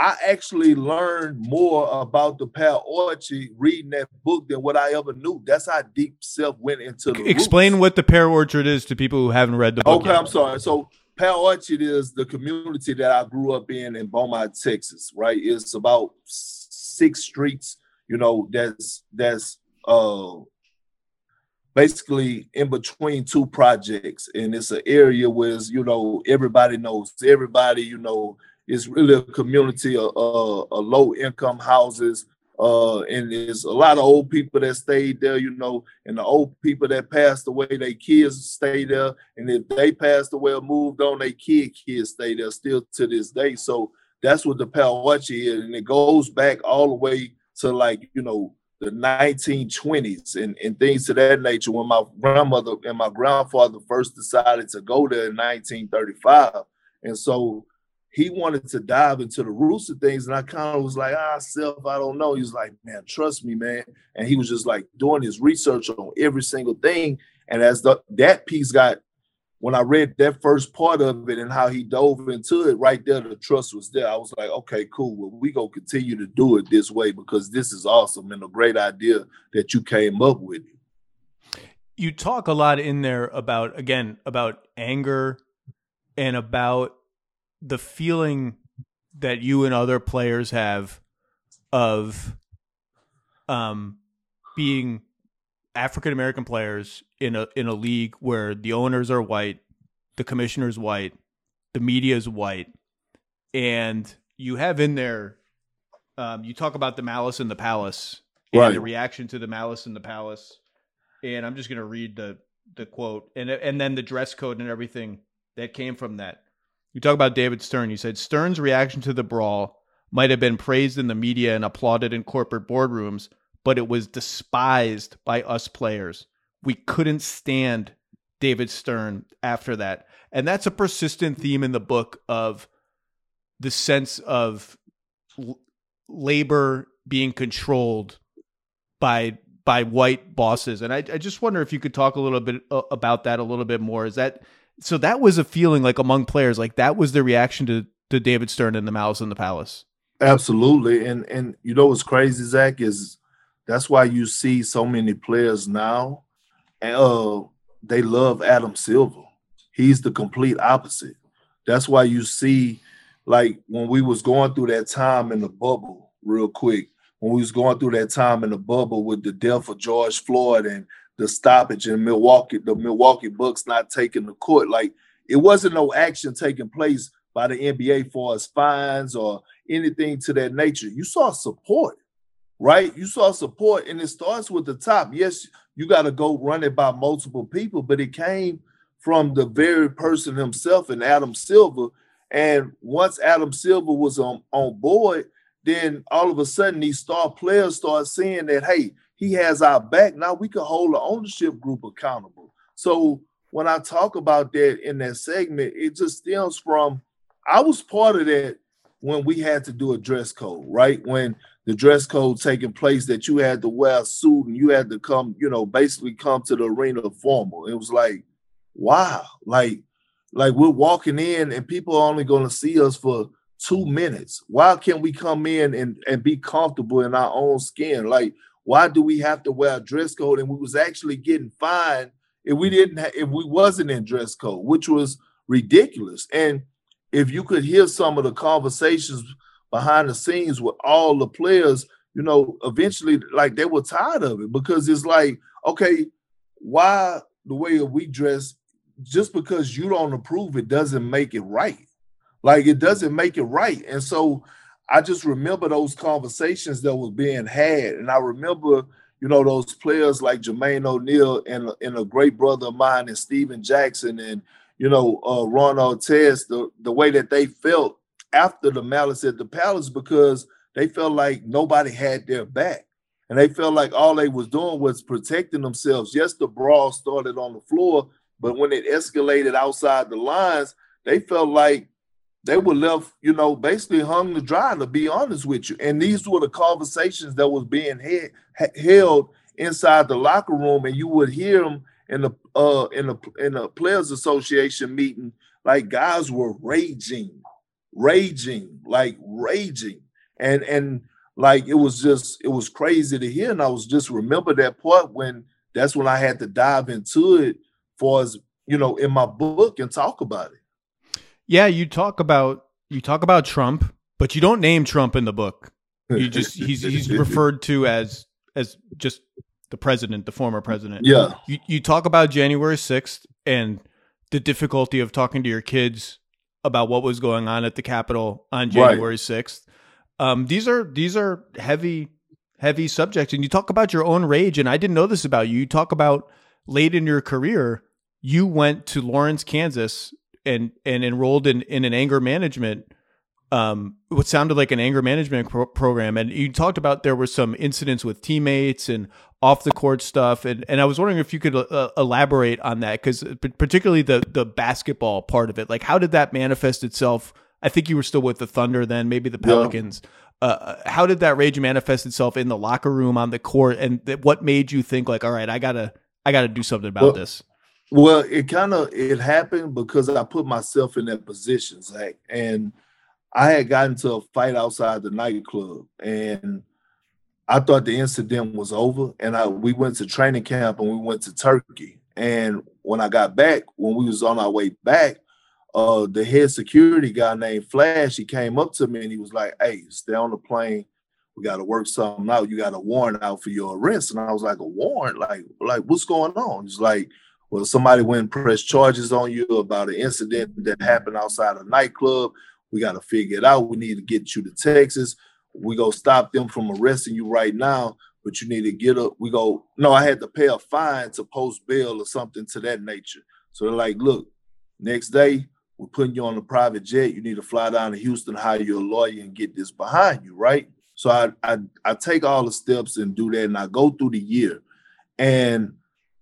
I actually learned more about the Pear Orchard reading that book than what I ever knew. That's how deep Seth went into the Explain roots. what the Pear Orchard is to people who haven't read the book. Okay, yet. I'm sorry. So Pear Orchard is the community that I grew up in in Beaumont, Texas, right? It's about six streets, you know, that's that's uh basically in between two projects and it's an area where you know everybody knows everybody you know it's really a community of, uh, low income houses uh, and there's a lot of old people that stayed there, you know, and the old people that passed away, their kids stay there. And if they passed away or moved on, their kid kids stay there still to this day. So that's what the Pear Orchard is. And it goes back all the way to like, you know, the 1920s and, and things to that nature when my grandmother and my grandfather first decided to go there in 1935. And so he wanted to dive into the roots of things. And I kind of was like, ah, Seth, I don't know. He was like, man, trust me, man. And he was just like doing his research on every single thing. And as the, that piece got, when I read that first part of it and how he dove into it, right there, the trust was there. I was like, okay, cool. Well, we go continue to do it this way because this is awesome and a great idea that you came up with. You talk a lot in there about again about anger and about the feeling that you and other players have of um being African American players in a in a league where the owners are white, the commissioner's white, the media is white, and you have in there um, you talk about the malice in the palace and Right. the reaction to the malice in the palace. And I'm just gonna read the the quote and and then the dress code and everything that came from that. You talk about David Stern. You said Stern's reaction to the brawl might have been praised in the media and applauded in corporate boardrooms, but it was despised by us players. We couldn't stand David Stern after that. And that's a persistent theme in the book of the sense of l- labor being controlled by by white bosses. And I, I just wonder if you could talk a little bit uh, about that a little bit more. Is that so? That was a feeling like among players, like that was the reaction to to David Stern and the Malice in the Palace. Absolutely, and and you know what's crazy, Zach, is that's why you see so many players now, uh, they love Adam Silver. He's the complete opposite. That's why you see, like when we was going through that time in the bubble, real quick, when we was going through that time in the bubble with the death of George Floyd and the stoppage in Milwaukee, the Milwaukee Bucks not taking the court, like it wasn't no action taking place by the NBA for as fines or anything to that nature. You saw support, right? You saw support, and it starts with the top. Yes, you got to go run it by multiple people, but it came from the very person himself and Adam Silver. And once Adam Silver was on, on board, then all of a sudden these star players start seeing that, hey, he has our back. Now we can hold the ownership group accountable. So when I talk about that in that segment, it just stems from I was part of that when we had to do a dress code, right? When the dress code taking place that you had to wear a suit and you had to come, you know, basically come to the arena formal. It was like, wow, like, like we're walking in and people are only going to see us for two minutes. Why can't we come in and, and be comfortable in our own skin? Like, why do we have to wear a dress code? And we was actually getting fined if we didn't, ha- if we wasn't in dress code, which was ridiculous. And if you could hear some of the conversations behind the scenes with all the players, you know, eventually like they were tired of it because it's like, okay, why the way we dress, just because you don't approve it doesn't make it right. Like it doesn't make it right. And so I just remember those conversations that was being had. And I remember, you know, those players like Jermaine O'Neal and, and a great brother of mine and Stephen Jackson and you know, uh, Ron Artest, the, the way that they felt after the malice at the palace because they felt like nobody had their back. And they felt like all they was doing was protecting themselves. Yes, the brawl started on the floor, but when it escalated outside the lines, they felt like they were left, you know, basically hung to dry, to be honest with you. And these were the conversations that was being he- held inside the locker room, and you would hear them in the uh in the in the players association meeting like guys were raging raging like raging and and like it was just it was crazy to hear and i was just remember that part when that's when i had to dive into it for as you know in my book and talk about it yeah you talk about you talk about trump but you don't name trump in the book you just he's he's referred to as as just the president, the former president. Yeah. You you talk about January 6th and the difficulty of talking to your kids about what was going on at the Capitol on January right. 6th. Um, these are these are heavy heavy subjects and you talk about your own rage and I didn't know this about you. You talk about late in your career you went to Lawrence, Kansas and and enrolled in in an anger management um, what sounded like an anger management pro- program. And you talked about there were some incidents with teammates and off the court stuff. And, and I was wondering if you could uh, elaborate on that, because particularly the, the basketball part of it, like how did that manifest itself? I think you were still with the Thunder then, maybe the Pelicans. Yeah. Uh, how did that rage manifest itself in the locker room on the court? And th- what made you think like, all right, I gotta, I gotta do something about well, this? Well, it kind of, it happened because I put myself in that position, Zach. And, I had gotten to a fight outside the nightclub, and I thought the incident was over. And I we went to training camp and we went to Turkey. And when I got back, when we was on our way back, uh, the head security guy named Flash, he came up to me and he was like, "Hey, stay on the plane. We got to work something out. You got a warrant out for your arrest." And I was like, "A warrant? Like, like what's going on?" He's like, "Well, somebody went and pressed charges on you about an incident that happened outside a nightclub. We got to figure it out. We need to get you to Texas. We go stop them from arresting you right now, but you need to get up. We go, no, I had to pay a fine to post bail or something to that nature. So they're like, look, next day, we're putting you on a private jet. You need to fly down to Houston, hire your lawyer, and get this behind you, right? So I, I I take all the steps and do that, and I go through the year, and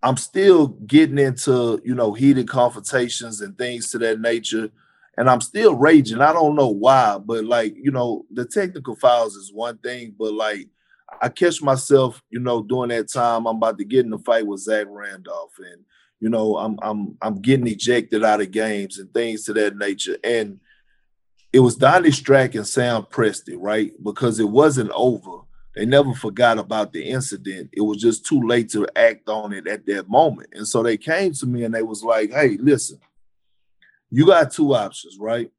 I'm still getting into you know heated confrontations and things to that nature and I'm still raging. I don't know why, but like, you know, the technical fouls is one thing, but like I catch myself, you know, during that time, I'm about to get in a fight with Zach Randolph, and you know, I'm I'm I'm getting ejected out of games and things to that nature. And it was Donnie Strack and Sam Presti, right? Because it wasn't over. They never forgot about the incident. It was just too late to act on it at that moment. And so they came to me and they was like, hey, listen, you got two options, right?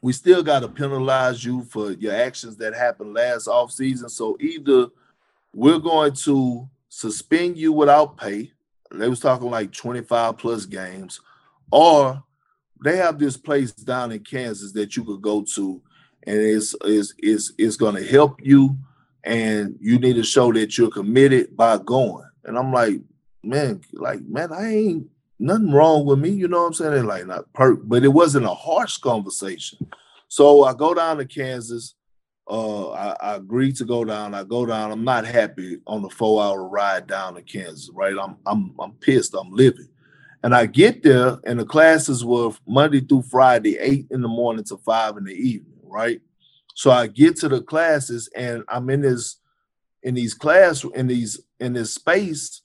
We still got to penalize you for your actions that happened last offseason. So either we're going to suspend you without pay, they was talking like 25 plus games, or they have this place down in Kansas that you could go to, and it's it's it's, is going to help you, and you need to show that you're committed by going. And I'm like, man, like man, I ain't nothing wrong with me, you know what I'm saying? like not but it wasn't a harsh conversation. So I go down to Kansas uh, I, I agreed to go down. I go down. I'm not happy on the four hour ride down to Kansas. Right, I'm I'm I'm pissed. I'm living, and I get there, and the classes were Monday through Friday, eight in the morning to five in the evening. Right, so I get to the classes, and I'm in this in these class in these in this space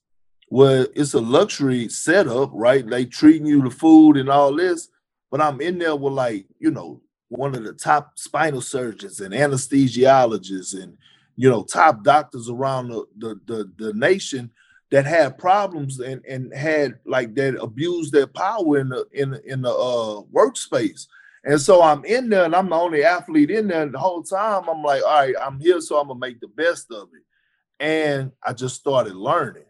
where it's a luxury setup. Right, they treating you the food and all this, but I'm in there with like you know one of the top spinal surgeons and anesthesiologists and you know top doctors around the the, the, the nation that had problems and, and had like that abused their power in the in in the uh, workspace. And so I'm in there and I'm the only athlete in there. And the whole time I'm like, all right, I'm here, so I'm gonna make the best of it. And I just started learning,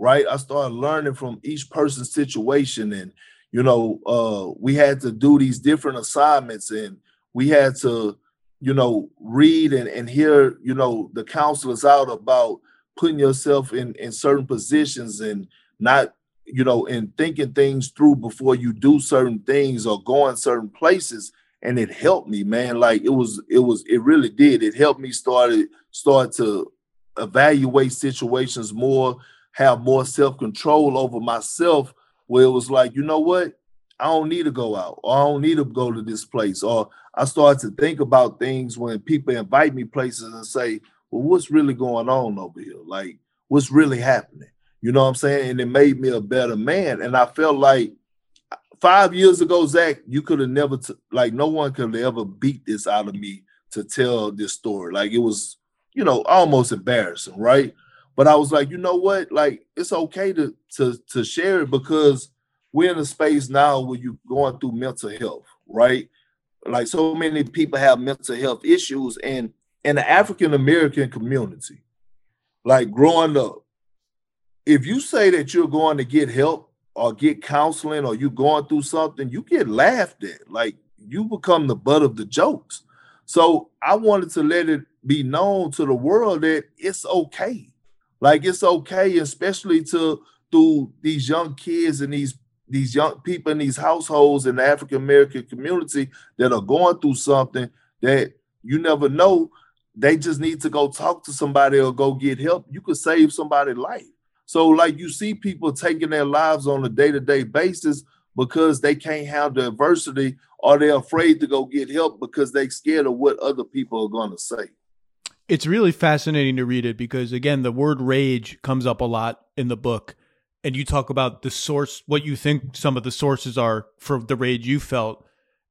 right? I started learning from each person's situation and you know, uh, we had to do these different assignments and we had to, you know, read and, and hear, you know, the counselors out about putting yourself in, in certain positions and not, you know, and thinking things through before you do certain things or going certain places. And it helped me, man. Like it was, it was, it really did. It helped me started start to evaluate situations more, have more self-control over myself where it was like, you know what? I don't need to go out, or I don't need to go to this place. Or I start to think about things when people invite me places and say, Well, what's really going on over here? Like, what's really happening? You know what I'm saying? And it made me a better man. And I felt like five years ago, Zach, you could have never, t- like, no one could have ever beat this out of me to tell this story. Like, it was, you know, almost embarrassing, right? But I was like, you know what? Like, it's okay to to to share it because we're in a space now where you're going through mental health, right? Like so many people have mental health issues, and in the African American community, like growing up, if you say that you're going to get help or get counseling or you're going through something, you get laughed at. Like you become the butt of the jokes. So I wanted to let it be known to the world that it's okay like it's okay, especially to through these young kids and these these young people in these households in the African American community that are going through something that you never know. They just need to go talk to somebody or go get help. You could save somebody's life. So, like you see people taking their lives on a day-to-day basis because they can't handle adversity or they're afraid to go get help because they're scared of what other people are going to say. It's really fascinating to read it because again, the word rage comes up a lot in the book. And you talk about the source, what you think some of the sources are for the rage you felt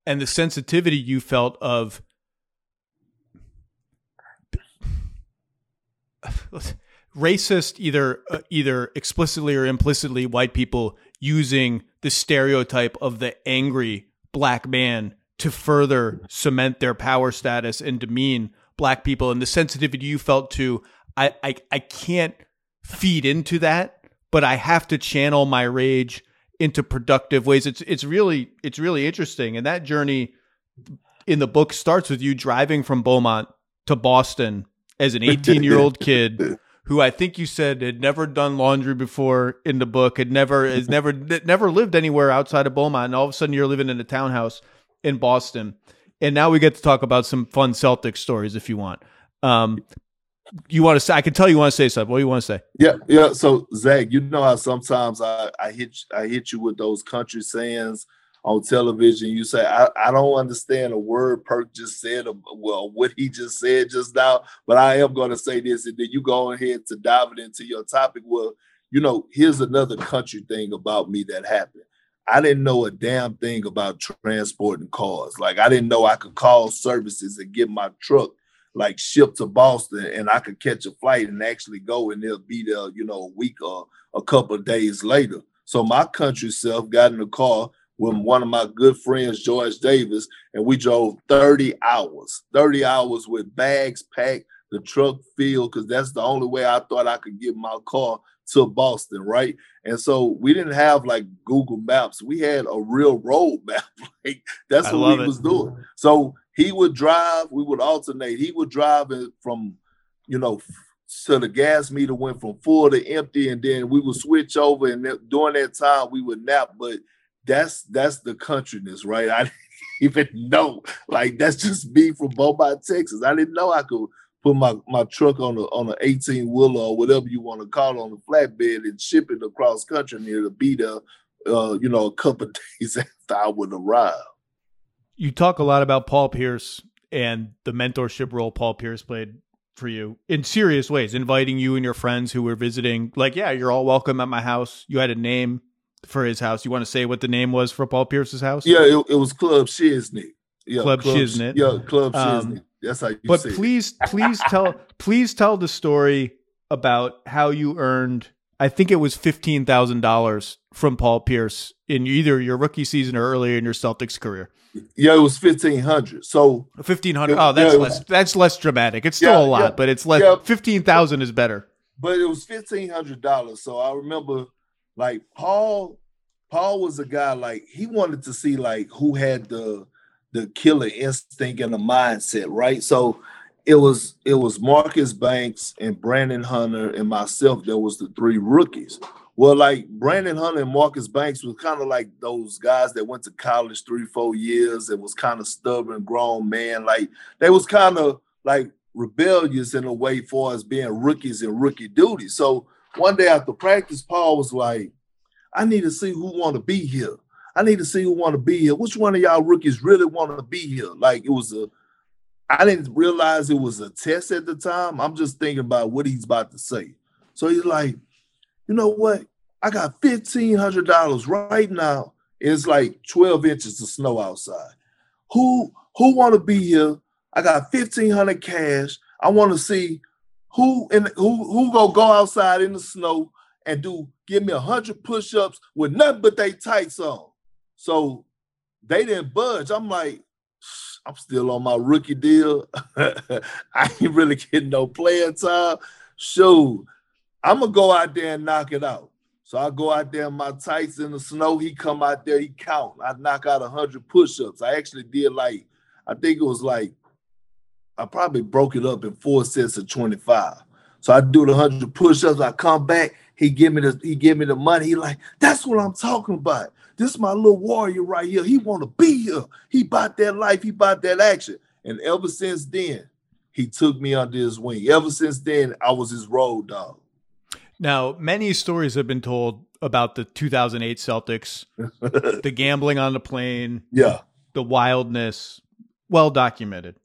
and the sensitivity you felt of racist either uh, either explicitly or implicitly white people using the stereotype of the angry black man to further cement their power status and demean black people and the sensitivity you felt to I, I I can't feed into that, but I have to channel my rage into productive ways. It's it's really it's really interesting. And that journey in the book starts with you driving from Beaumont to Boston as an 18 year old kid who I think you said had never done laundry before in the book, had never has never never lived anywhere outside of Beaumont, and all of a sudden you're living in a townhouse in Boston and now we get to talk about some fun Celtic stories if you want. Um, you want to say? I can tell you want to say something. What do you want to say? Yeah, yeah. So Zach, you know how sometimes I, I hit I hit you with those country sayings on television. You say, I, I don't understand a word Perk just said, well, what he just said just now, but I am going to say this. And then you go ahead to dive into your topic. Well, you know, here's another country thing about me that happened. I didn't know a damn thing about transporting cars. Like I didn't know I could call services and get my truck like shipped to Boston and I could catch a flight and actually go and they'll be there, you know, a week or a couple of days later. So my country self got in the car with one of my good friends, George Davis, and we drove 30 hours, 30 hours with bags packed, the truck filled, because that's the only way I thought I could get my car to Boston, right? And so we didn't have like Google Maps. We had a real road map. like that's I what we it. was doing. So he would drive, we would alternate. He would drive from, you know, so the gas meter went from full to empty, and then we would switch over. And during that time, we would nap. But that's that's the countryness, right? I didn't even know. Like that's just me from Beaumont, Texas. I didn't know I could put my, my truck on a on an 18 wheeler or whatever you want to call it on the flatbed and ship it across country near the be there, uh, you know, a couple days after I would arrive. You talk a lot about Paul Pierce and the mentorship role Paul Pierce played for you in serious ways, inviting you and your friends who were visiting. Like, yeah, you're all welcome at my house. You had a name for his house. You want to say what the name was for Paul Pierce's house? Yeah, it, it was Club Shiznit. Yeah, Club, Club Shiznit. Yeah, Club um, That's how you But please, please tell please tell the story about how you earned I think it was fifteen thousand dollars from Paul Pierce in either your rookie season or earlier in your Celtics career. Yeah, it was fifteen hundred. So fifteen hundred. Oh, that's yeah, less. Was, that's less dramatic. It's still yeah, a lot, yeah, but it's less. Fifteen thousand is better. But it was fifteen hundred dollars. So I remember, like Paul. Paul was a guy like he wanted to see like who had the the killer instinct and the mindset, right? So it was it was Marcus Banks and Brandon Hunter and myself that was the three rookies. Well, like Brandon Hunter and Marcus Banks was kind of like those guys that went to college three, four years and was kind of stubborn, grown man. Like they was kind of like rebellious in a way for us being rookies and rookie duty. So one day after practice, Paul was like, I need to see who want to be here. I need to see who want to be here. Which one of y'all rookies really want to be here? Like it was a, I didn't realize it was a test at the time. I'm just thinking about what he's about to say. So he's like, you know what? I got fifteen hundred dollars right now. It's like 12 inches of snow outside. Who who want to be here? I got 1500 cash. I want to see who and who who gonna go outside in the snow and do give me a hundred push-ups with nothing but they tights on. So they didn't budge. I'm like, I'm still on my rookie deal. I ain't really getting no playing time. Shoot, I'm gonna go out there and knock it out. So I go out there in my tights in the snow. He come out there, he count. I knock out hundred push-ups. I actually did like, I think it was like, I probably broke it up in four sets of 25. So I do the hundred push-ups. I come back. He give me the he give me the money. He like, that's what I'm talking about. This my little warrior right here. He want to be here. He bought that life. He bought that action. And ever since then, he took me under his wing. Ever since then, I was his road dog. Now, many stories have been told about the 2008 Celtics, the gambling on the plane, yeah, the wildness, well documented.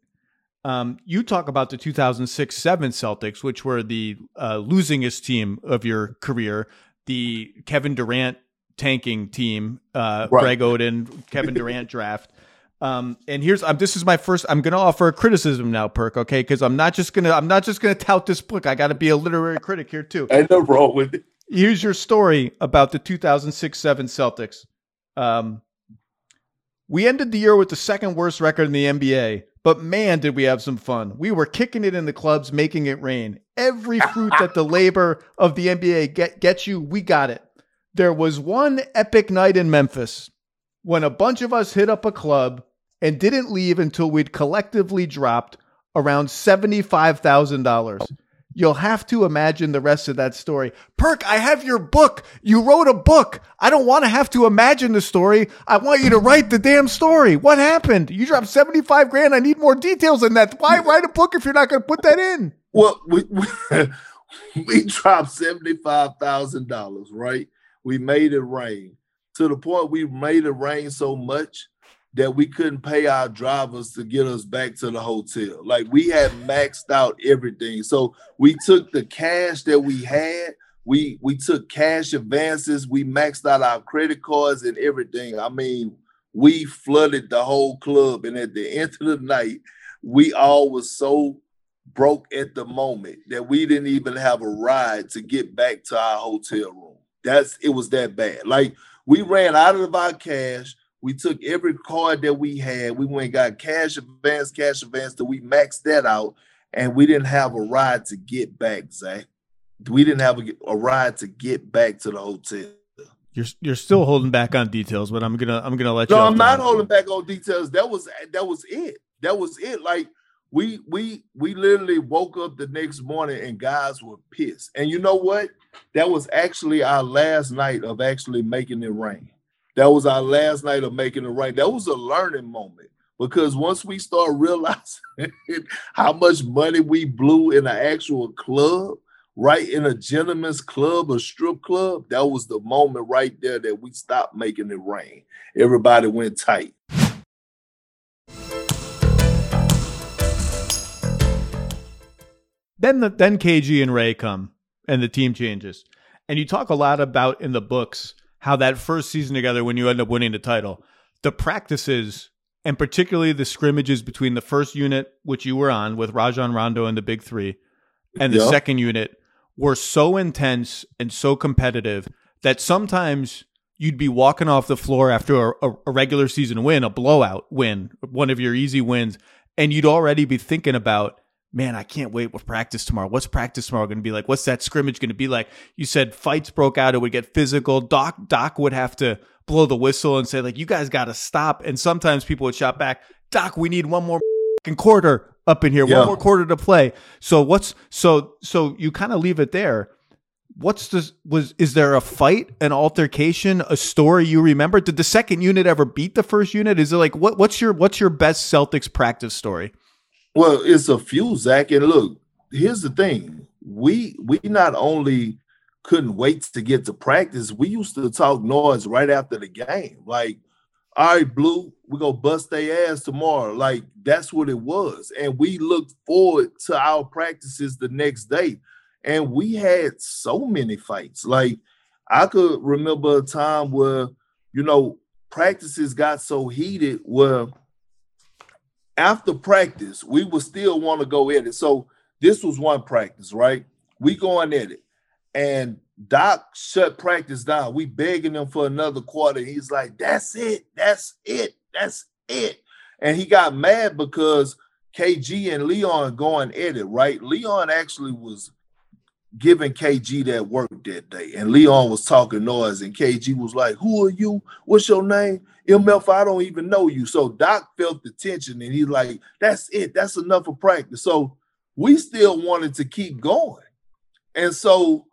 Um, you talk about the 2006 7 Celtics, which were the uh, losingest team of your career, the Kevin Durant tanking team, uh, right. Greg Oden, Kevin Durant draft. Um, and here's um, this is my first. I'm going to offer a criticism now, Perk. Okay, because I'm not just gonna I'm not just gonna tout this book. I got to be a literary critic here too. I know wrong with it. Here's your story about the 2006-7 Celtics. Um, we ended the year with the second worst record in the NBA, but man, did we have some fun. We were kicking it in the clubs, making it rain. Every fruit that the labor of the NBA get, gets you, we got it. There was one epic night in Memphis when a bunch of us hit up a club and didn't leave until we'd collectively dropped around $75,000. You'll have to imagine the rest of that story. Perk, I have your book. You wrote a book. I don't want to have to imagine the story. I want you to write the damn story. What happened? You dropped 75 grand. I need more details than that. Why write a book if you're not going to put that in? Well, we, we, we dropped $75,000, right? We made it rain. to the point we made it rain so much that we couldn't pay our drivers to get us back to the hotel. Like we had maxed out everything. So we took the cash that we had, we we took cash advances, we maxed out our credit cards and everything. I mean, we flooded the whole club. And at the end of the night, we all was so broke at the moment that we didn't even have a ride to get back to our hotel room. That's it was that bad. Like we ran out of our cash we took every card that we had. We went got cash advance, cash advance, that we maxed that out, and we didn't have a ride to get back, Zach. We didn't have a, a ride to get back to the hotel. You're you're still holding back on details, but I'm gonna I'm gonna let no, you. No, I'm not holding back on details. That was that was it. That was it. Like we we we literally woke up the next morning and guys were pissed. And you know what? That was actually our last night of actually making it rain. That was our last night of making it right. That was a learning moment because once we start realizing how much money we blew in an actual club, right in a gentleman's club, a strip club, that was the moment right there that we stopped making it rain. Everybody went tight. Then the, then KG and Ray come and the team changes. And you talk a lot about in the books how that first season together, when you end up winning the title, the practices and particularly the scrimmages between the first unit, which you were on with Rajon Rondo and the Big Three, and the yep. second unit were so intense and so competitive that sometimes you'd be walking off the floor after a, a, regular season win, a blowout win, one of your easy wins, and you'd already be thinking about man, I can't wait with practice tomorrow. What's practice tomorrow going to be like? What's that scrimmage going to be like? You said fights broke out. It would get physical. Doc, Doc would have to blow the whistle and say like, you guys got to stop. And sometimes people would shout back, Doc, we need one more quarter up in here, yeah. one more quarter to play. So what's, so, so you kind of leave it there. What's this? Was is there a fight, an altercation, a story you remember? Did the second unit ever beat the first unit? Is it like what? What's your what's your best Celtics practice story? Well, it's a few, Zach. And look, here's the thing: we we not only couldn't wait to get to practice, we used to talk noise right after the game. Like, all right, Blue, we gonna bust their ass tomorrow. Like that's what it was, and we looked forward to our practices the next day. And we had so many fights. Like I could remember a time where you know practices got so heated where after practice, we would still want to go at it. So this was one practice, right? We going at it. And Doc shut practice down. We begging him for another quarter. He's like, that's it. That's it. That's it. And he got mad because KG and Leon going at it, right? Leon actually was giving KG that work that day. And Leon was talking noise, and KG was like, Who are you? What's your name? MF, I don't even know you. So Doc felt the tension and he's like, That's it. That's enough of practice. So we still wanted to keep going. And so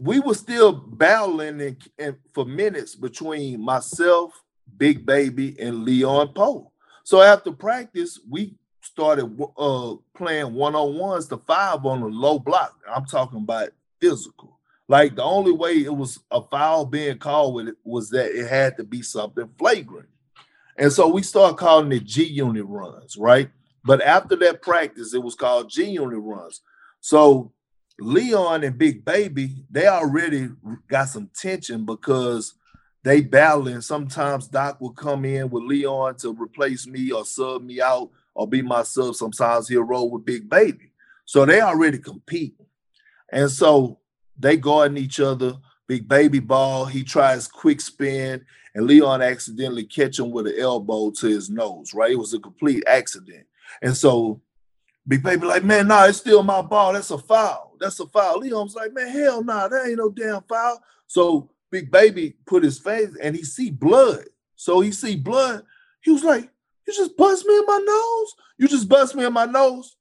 we were still battling in, in, for minutes between myself, Big Baby, and Leon Powe. So after practice, we started uh, playing one on ones to five on a low block. I'm talking about physical. Like the only way it was a foul being called with it was that it had to be something flagrant. And so we started calling it G unit runs, right? But after that practice, it was called G unit runs. So Leon and Big Baby, they already got some tension because they battling. Sometimes Doc will come in with Leon to replace me or sub me out or be myself. Sometimes he'll roll with Big Baby. So they already compete. And so they guarding each other. Big Baby ball, he tries quick spin, and Leon accidentally catch him with an elbow to his nose, right? It was a complete accident. And so Big Baby like, man, nah, it's still my ball. That's a foul. That's a foul. Leon's like, man, hell nah, that ain't no damn foul. So Big Baby put his face and he see blood. So he see blood. He was like, you just bust me in my nose. You just bust me in my nose.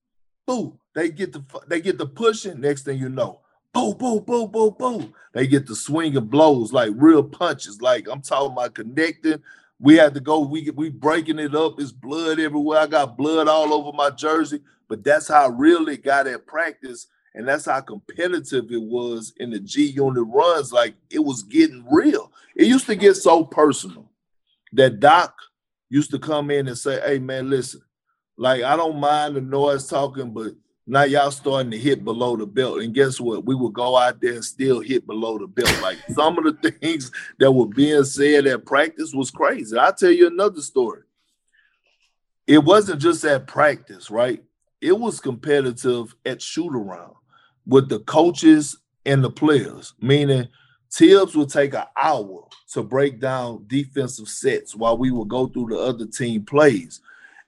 Boo. They get the they get the pushing. Next thing you know, boo, boo, boo, boo, boo. They get the swing of blows like real punches. Like I'm talking about connecting. We had to go. We we breaking it up. It's blood everywhere. I got blood all over my jersey. But that's how real it got at practice, and that's how competitive it was in the G unit runs. Like it was getting real. it used to get so personal that Doc used to come in and say, Hey man, listen, like I don't mind the noise talking, but now y'all starting to hit below the belt. And guess what? We would go out there and still hit below the belt. Like some of the things that were being said at practice was crazy. I'll tell you another story. It wasn't just at practice, right? It was competitive at shoot around with the coaches and the players, meaning Thibs would take an hour to break down defensive sets while we would go through the other team plays.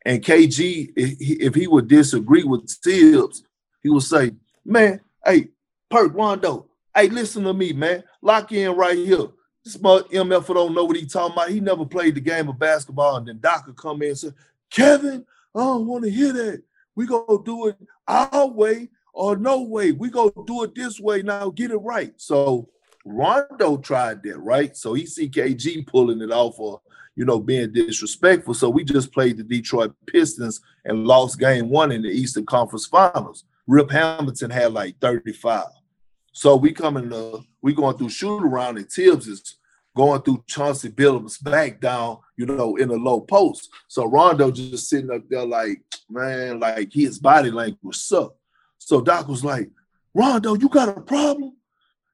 And KG, if he would disagree with Thibs, he would say, Man, hey, Perk Rondo, hey, listen to me, man. Lock in right here. This MF don't know what he talking about. He never played the game of basketball. And then Doc would come in and say, Kevin, I don't want to hear that. We gonna do it our way or no way. We gonna do it this way now. Get it right. So Rondo tried that, right? So he see KG pulling it off or you know, being disrespectful. So we just played the Detroit Pistons and lost game one in the Eastern Conference Finals. Rip Hamilton had like 35. So we coming to we going through shoot around and Thibs is going through Chauncey Billups back down, you know, in a low post. So Rondo just sitting up there like, man, like his body language sucked. So Doc was like, Rondo, you got a problem?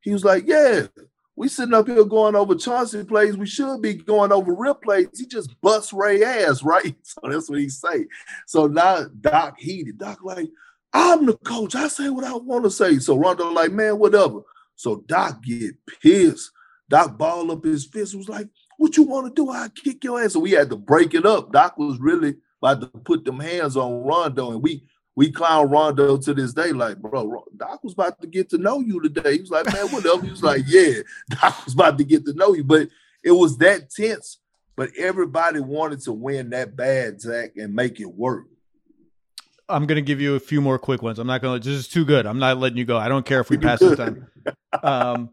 He was like, Yeah. We sitting up here going over Chauncey plays. We should be going over real plays. He just busts Ray ass, right? So that's what he say. So now Doc heated. Doc like, I'm the coach. I say what I want to say. So Rondo like, man, whatever. So Doc get pissed. Doc ball up his fist. Was like, what you want to do? I kick your ass. So we had to break it up. Doc was really about to put them hands on Rondo, and we we clown Rondo to this day, like, bro, Doc was about to get to know you today. He was like, man, whatever. He was like, yeah, Doc was about to get to know you. But it was that tense. But everybody wanted to win that bad, Zach, and make it work. I'm gonna give you a few more quick ones. I'm not gonna. This is too good. I'm not letting you go. I don't care if we pass the time. Um,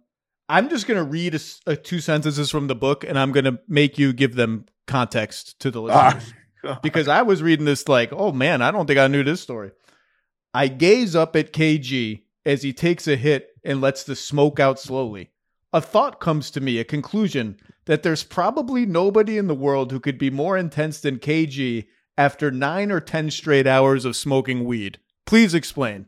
I'm just gonna read a, a two sentences from the book, and I'm gonna make you give them context to the listeners. because I was reading this like, oh man, I don't think I knew this story. I gaze up at KG as he takes a hit and lets the smoke out slowly. A thought comes to me, a conclusion that there's probably nobody in the world who could be more intense than KG after nine or 10 straight hours of smoking weed. Please explain.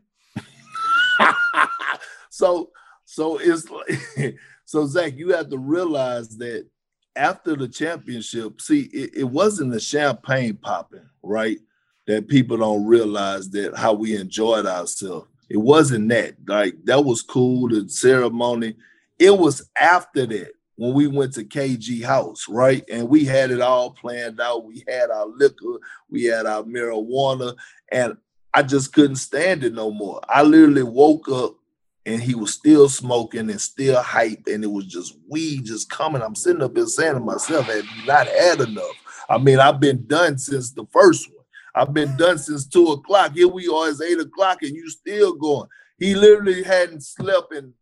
so, so it's like, so Zach, you have to realize that after the championship, see, it, it wasn't the champagne popping, right? That people don't realize that how we enjoyed ourselves. It wasn't that. Like that was cool, the ceremony. It was after that when we went to KG House, right? And we had it all planned out. We had our liquor, we had our marijuana, and I just couldn't stand it no more. I literally woke up and he was still smoking and still hype, and it was just weed just coming. I'm sitting up here saying to myself, have you not had enough? I mean, I've been done since the first one. I've been done since two o'clock. Here we are, it's eight o'clock, and you still going. He literally hadn't slept in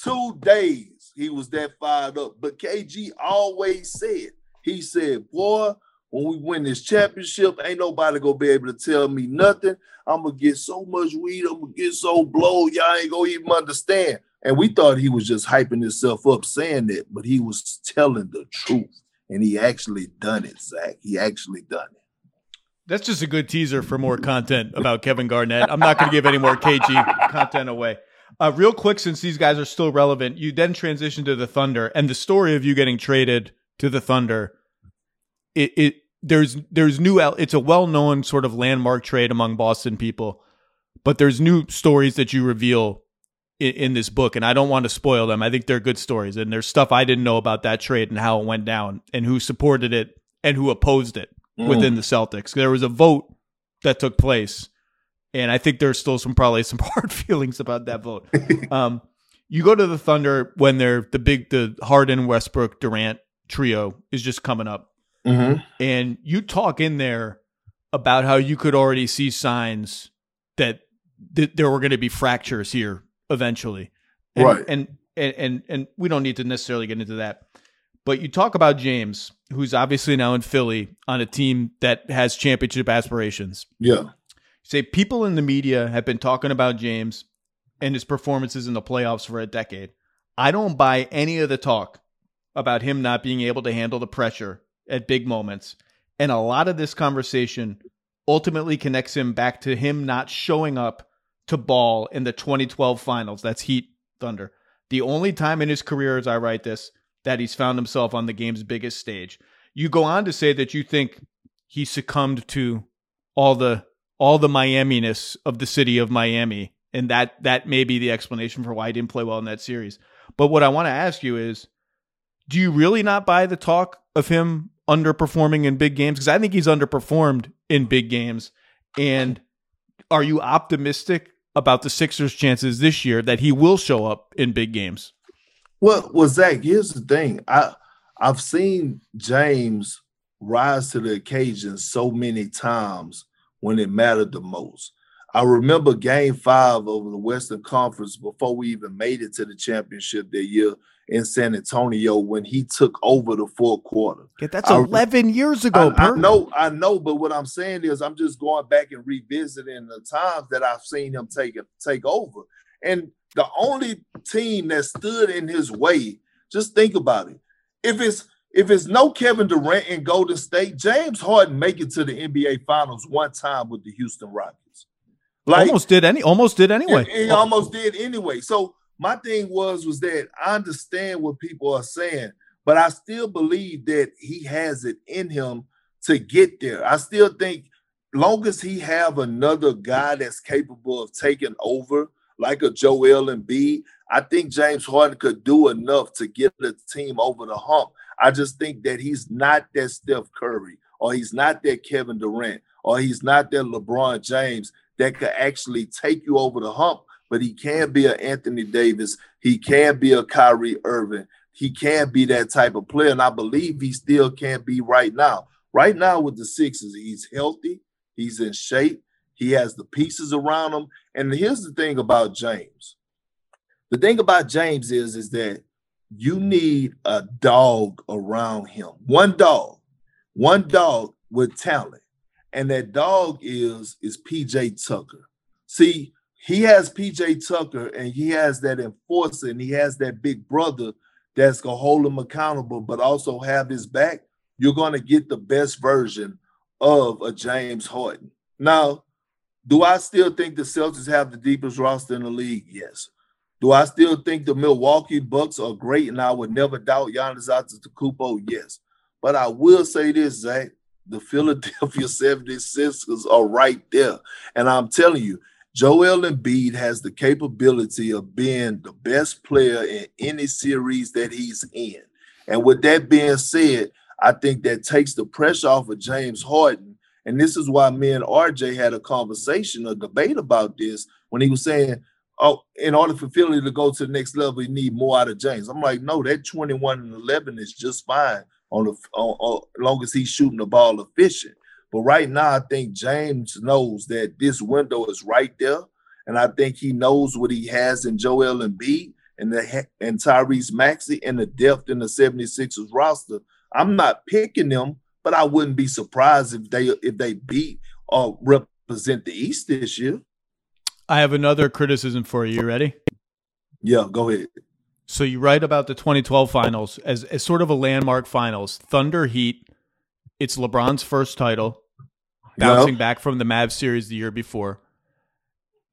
two days. He was that fired up. But KG always said, he said, boy, when we win this championship, ain't nobody gonna be able to tell me nothing. I'm gonna get so much weed, I'm gonna get so blow, y'all ain't gonna even understand. And we thought he was just hyping himself up saying that, but he was telling the truth. And he actually done it, Zach. He actually done it. That's just a good teaser for more content about Kevin Garnett. I'm not going to give any more KG content away. Uh, real quick, since these guys are still relevant, you then transition to the Thunder, and the story of you getting traded to the Thunder. It, it there's there's new it's a well-known sort of landmark trade among Boston people, but there's new stories that you reveal in, in, this book, and I don't want to spoil them. I think they're good stories, and there's stuff I didn't know about that trade and how it went down, and who supported it and who opposed it mm. within the Celtics. There was a vote that took place, and I think there's still some probably some hard feelings about that vote. um, you go to the Thunder when they're the big the Harden, Westbrook, Durant trio is just coming up Mm-hmm. And you talk in there about how you could already see signs that th- there were going to be fractures here eventually. And, right. And, and, and, and we don't need to necessarily get into that. But you talk about James, who's obviously now in Philly on a team that has championship aspirations. Yeah. You say people in the media have been talking about James and his performances in the playoffs for a decade. I don't buy any of the talk about him not being able to handle the pressure at big moments. And a lot of this conversation ultimately connects him back to him not showing up to ball in the 2012 finals. That's Heat Thunder. The only time in his career, as I write this, that he's found himself on the game's biggest stage. You go on to say that you think he succumbed to all the all the Miami-ness of the city of Miami, and that that may be the explanation for why he didn't play well in that series. But what I want to ask you is, do you really not buy the talk of him underperforming in big games? Because I think he's underperformed in big games. And are you optimistic about the Sixers' chances this year that he will show up in big games? Well, well, Zach, here's the thing. I I've seen James rise to the occasion so many times when it mattered the most. I remember game five of the Western Conference before we even made it to the championship that year in San Antonio when he took over the fourth quarter. Yeah, that's I, 11 years ago. I, I, know, I know, but what I'm saying is I'm just going back and revisiting the times that I've seen him take take over. And the only team that stood in his way, just think about it. If it's if it's no Kevin Durant in Golden State, James Harden make it to the NBA Finals one time with the Houston Rockets. Like, almost did any, almost did anyway. He, he almost did anyway. So my thing was was that I understand what people are saying, but I still believe that he has it in him to get there. I still think long as he have another guy that's capable of taking over, like a Joel Embiid, B, I think James Harden could do enough to get the team over the hump. I just think that he's not that Steph Curry, or he's not that Kevin Durant, or he's not that LeBron James that could actually take you over the hump but he can be an Anthony Davis. He can be a Kyrie Irving. He can be that type of player. And I believe he still can be right now. Right now with the Sixers, he's healthy. He's in shape. He has the pieces around him. And here's the thing about James. The thing about James is, is that you need a dog around him. One dog. One dog with talent. And that dog is is PJ Tucker. See, he has PJ Tucker and he has that enforcer and he has that big brother that's gonna hold him accountable, but also have his back, you're gonna get the best version of a James Harden. Now, do I still think the Celtics have the deepest roster in the league? Yes. Do I still think the Milwaukee Bucks are great and I would never doubt Giannis Antetokounmpo? Yes. But I will say this, Zach, the Philadelphia 76ers are right there. And I'm telling you, Joel Embiid has the capability of being the best player in any series that he's in. And with that being said, I think that takes the pressure off of James Harden. And this is why me and RJ had a conversation, a debate about this when he was saying, Oh, in order for Philly to go to the next level, you need more out of James. I'm like, no, that 21 and 11 is just fine on the on, on, as long as he's shooting the ball efficient. But right now, I think James knows that this window is right there. And I think he knows what he has in Joel Embiid and the and Tyrese Maxey and the depth in the 76ers roster. I'm not picking them, but I wouldn't be surprised if they if they beat or represent the East this year. I have another criticism for you. You ready? Yeah, go ahead. So you write about the 2012 finals as, as sort of a landmark finals. Thunder Heat. It's LeBron's first title bouncing back from the Mavs series the year before.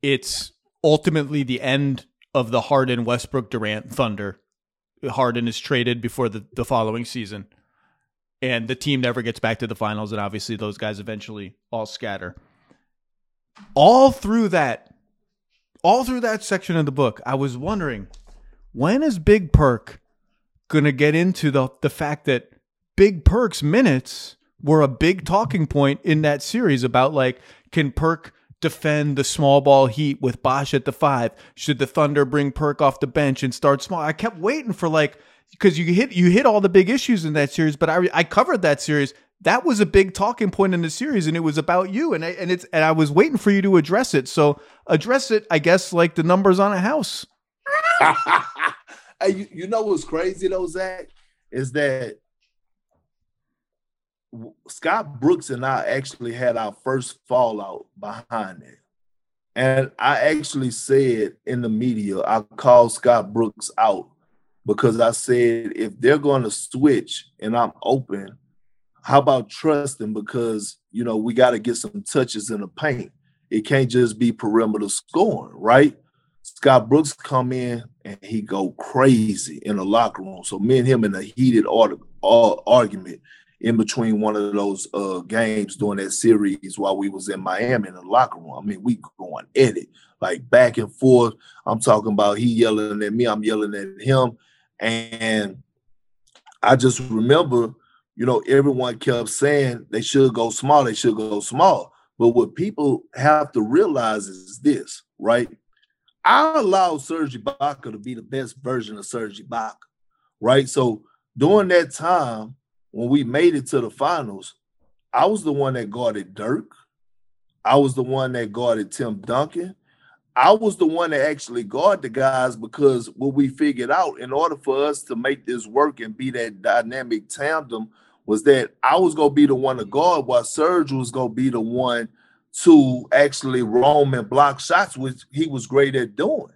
It's ultimately the end of the Harden Westbrook Durant Thunder. Harden is traded before the, the following season. And the team never gets back to the finals, and obviously those guys eventually all scatter. All through that, all through that section of the book, I was wondering, when is Big Perk gonna get into the the fact that Big Perk's minutes were a big talking point in that series about like, can Perk defend the small ball heat with Bosh at the five? Should the Thunder bring Perk off the bench and start small? I kept waiting for like because you hit you hit all the big issues in that series, but I I covered that series. That was a big talking point in the series, and it was about you, and I, and it's and I was waiting for you to address it. So address it, I guess, like the numbers on a house. you, you know what's crazy though, Zach, is that Scott Brooks and I actually had our first fallout behind it. And I actually said in the media, I called Scott Brooks out because I said if they're going to switch and I'm open, how about trusting? Because you know we got to get some touches in the paint. It can't just be perimeter scoring, right? Scott Brooks come in and he go crazy in the locker room. So me and him in a heated argument in between one of those uh, games during that series while we was in Miami in the locker room. I mean, we going at it like back and forth. I'm talking about he yelling at me, I'm yelling at him, and I just remember, you know, everyone kept saying they should go small, they should go small. But what people have to realize is this, right? I allowed Serge Ibaka to be the best version of Serge Ibaka, right? So during that time, when we made it to the finals, I was the one that guarded Dirk. I was the one that guarded Tim Duncan. I was the one that actually guarded the guys because what we figured out in order for us to make this work and be that dynamic tandem was that I was gonna be the one to guard while Serge was gonna be the one to actually roam and block shots, which he was great at doing.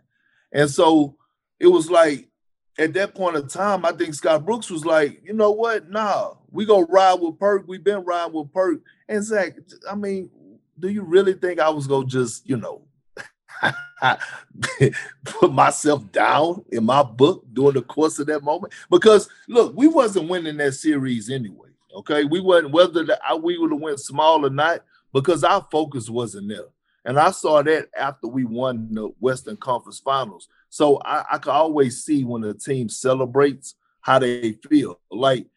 And so it was like at that point in time, I think Scott Brooks was like, you know what? Nah, we go ride with Perk. We've been riding with Perk. And Zach, I mean, do you really think I was gonna just, you know, put myself down in my book during the course of that moment? Because look, we wasn't winning that series anyway. Okay, we wasn't whether the, we would have went small or not because our focus wasn't there. And I saw that after we won the Western Conference Finals. So I, I can always see when the team celebrates how they feel. Like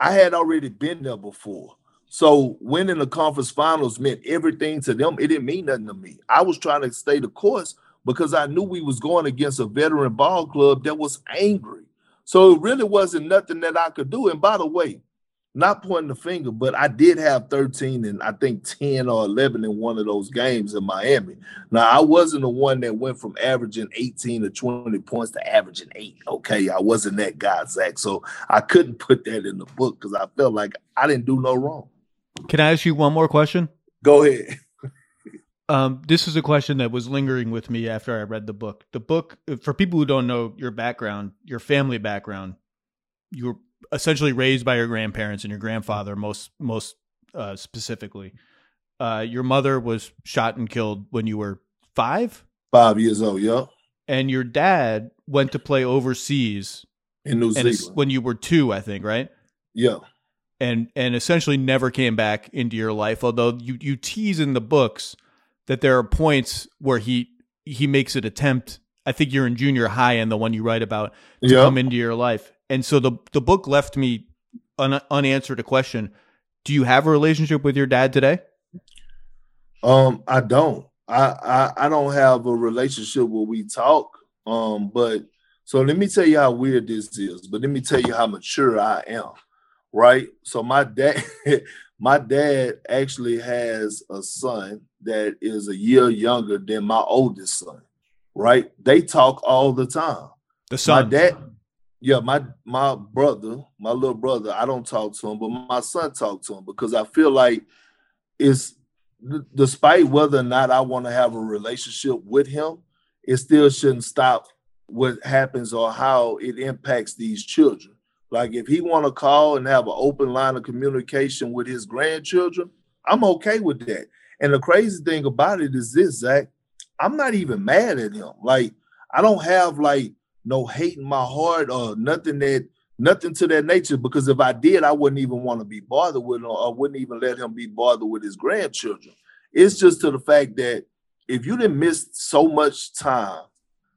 I had already been there before. So winning the conference finals meant everything to them. It didn't mean nothing to me. I was trying to stay the course because I knew we was going against a veteran ball club that was angry. So it really wasn't nothing that I could do. And by the way, not pointing the finger, but I did have 13 and I think 10 or 11 in one of those games in Miami. Now, I wasn't the one that went from averaging 18 to 20 points to averaging eight. Okay. I wasn't that guy, Zach. So I couldn't put that in the book because I felt like I didn't do no wrong. Can I ask you one more question? Go ahead. um, this is a question that was lingering with me after I read the book. The book, for people who don't know your background, your family background, you were essentially raised by your grandparents and your grandfather most most uh, specifically. Uh, your mother was shot and killed when you were five. Five years old, yeah. And your dad went to play overseas in New Zealand when you were two, I think, right? Yeah. And and essentially never came back into your life. Although you you tease in the books that there are points where he he makes an attempt. I think you're in junior high and the one you write about to yep. come into your life. And so the the book left me un, unanswered a question. Do you have a relationship with your dad today? Um, I don't. I, I I don't have a relationship where we talk. Um, but so let me tell you how weird this is. But let me tell you how mature I am. Right. So my dad, my dad actually has a son that is a year younger than my oldest son. Right. They talk all the time. The son. My dad, yeah, my my brother, my little brother, I don't talk to him, but my son talk to him because I feel like it's despite whether or not I want to have a relationship with him, it still shouldn't stop what happens or how it impacts these children. Like if he want to call and have an open line of communication with his grandchildren, I'm okay with that. And the crazy thing about it is this, Zach, I'm not even mad at him. Like I don't have like no hate in my heart or nothing that nothing to that nature. Because if I did, I wouldn't even want to be bothered with him or wouldn't even let him be bothered with his grandchildren. It's just to the fact that if you didn't miss so much time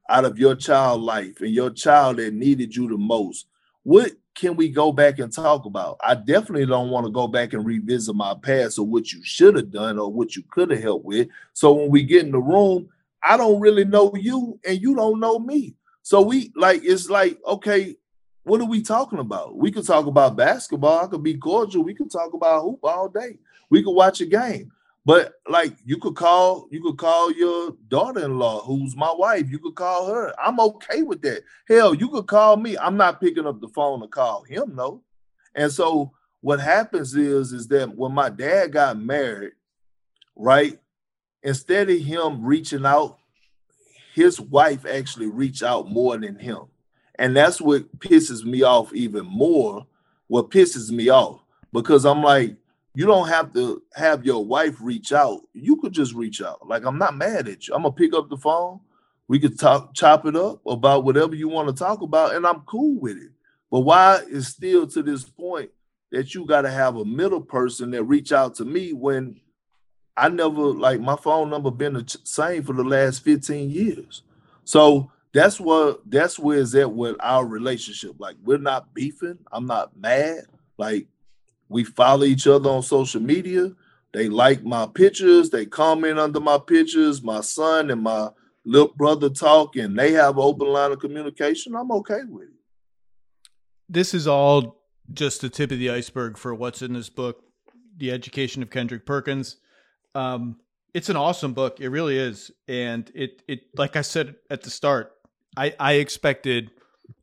out of your child life and your child that needed you the most, what can we go back and talk about? I definitely don't want to go back and revisit my past or what you should have done or what you could have helped with. So when we get in the room, I don't really know you and you don't know me. So we like it's like, okay, what are we talking about? We could talk about basketball. I could be cordial. We could talk about hoop all day. We could watch a game. But like you could call, you could call your daughter-in-law, who's my wife. You could call her. I'm okay with that. Hell, you could call me. I'm not picking up the phone to call him, no. And so what happens is, is that when my dad got married, right? Instead of him reaching out his wife actually reached out more than him. And that's what pisses me off even more. What pisses me off because I'm like, you don't have to have your wife reach out. You could just reach out. Like I'm not mad at you. I'm gonna pick up the phone. We could talk, chop it up about whatever you want to talk about, and I'm cool with it. But why is still to this point that you got to have a middle person that reach out to me when I never like my phone number been the same for the last 15 years. So that's what that's where is that with our relationship. Like we're not beefing. I'm not mad. Like we follow each other on social media. They like my pictures. They comment under my pictures. My son and my little brother talk, and they have open line of communication. I'm okay with it. This is all just the tip of the iceberg for what's in this book, The Education of Kendrick Perkins. Um, it's an awesome book. It really is. And it it like I said at the start, I, I expected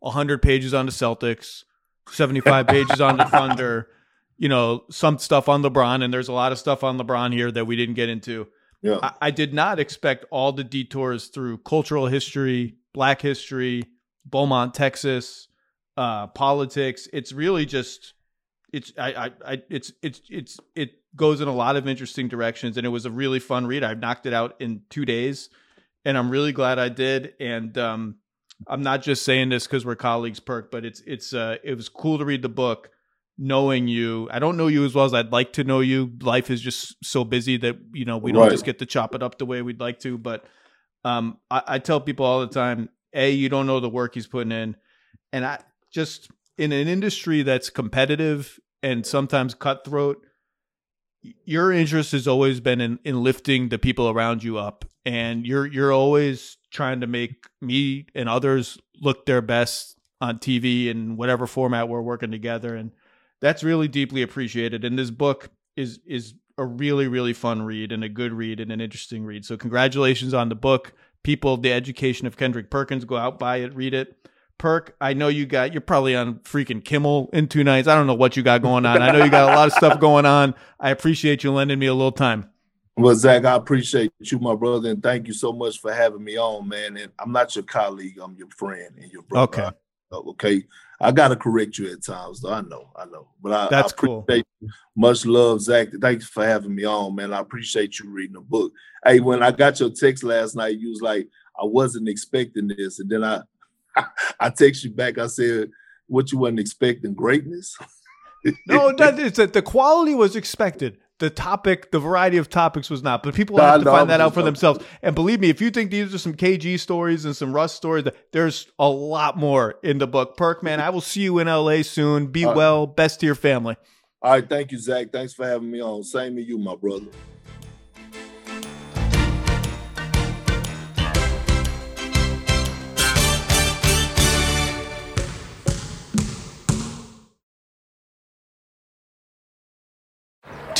hundred pages on the Celtics, 75 pages on the Thunder, you know, some stuff on LeBron, and there's a lot of stuff on LeBron here that we didn't get into. Yeah. I, I did not expect all the detours through cultural history, black history, Beaumont, Texas, uh, politics. It's really just it's I, I, I it's it's it's it goes in a lot of interesting directions and it was a really fun read. I knocked it out in two days and I'm really glad I did. And um I'm not just saying this because we're colleagues, Perk, but it's it's uh it was cool to read the book knowing you. I don't know you as well as I'd like to know you. Life is just so busy that, you know, we don't Right. just get to chop it up the way we'd like to. But um I, I tell people all the time, A, you don't know the work he's putting in. And I just in an industry that's competitive and sometimes cutthroat, your interest has always been in, in lifting the people around you up. And you're you're always trying to make me and others look their best on TV in whatever format we're working together. And that's really deeply appreciated. And this book is is a really, really fun read and a good read and an interesting read. So congratulations on the book. People, the education of Kendrick Perkins, go out, buy it, read it. Perk, I know you got you're probably on freaking Kimmel in two nights. I don't know what you got going on. I know you got a lot of stuff going on. I appreciate you lending me a little time. Well, Zach, I appreciate you, my brother, and thank you so much for having me on, man. And I'm not your colleague, I'm your friend and your brother. Okay. Okay. I gotta correct you at times, though. I know, I know. But I, That's I cool. Much love, Zach. Thanks for having me on, man. I appreciate you reading the book. Hey, when I got your text last night, you was like, I wasn't expecting this. And then I I text you back, I said, What you wasn't expecting? Greatness? No, that is that the quality was expected. The topic, the variety of topics was not, but people No, have to no, find that out for themselves. And believe me, if you think these are some KG stories and some Russ stories, there's a lot more in the book. Perk, man, I will see you in LA soon. Be All right. well. Best to your family. All right, thank you, Zach. Thanks for having me on. Same to you, my brother.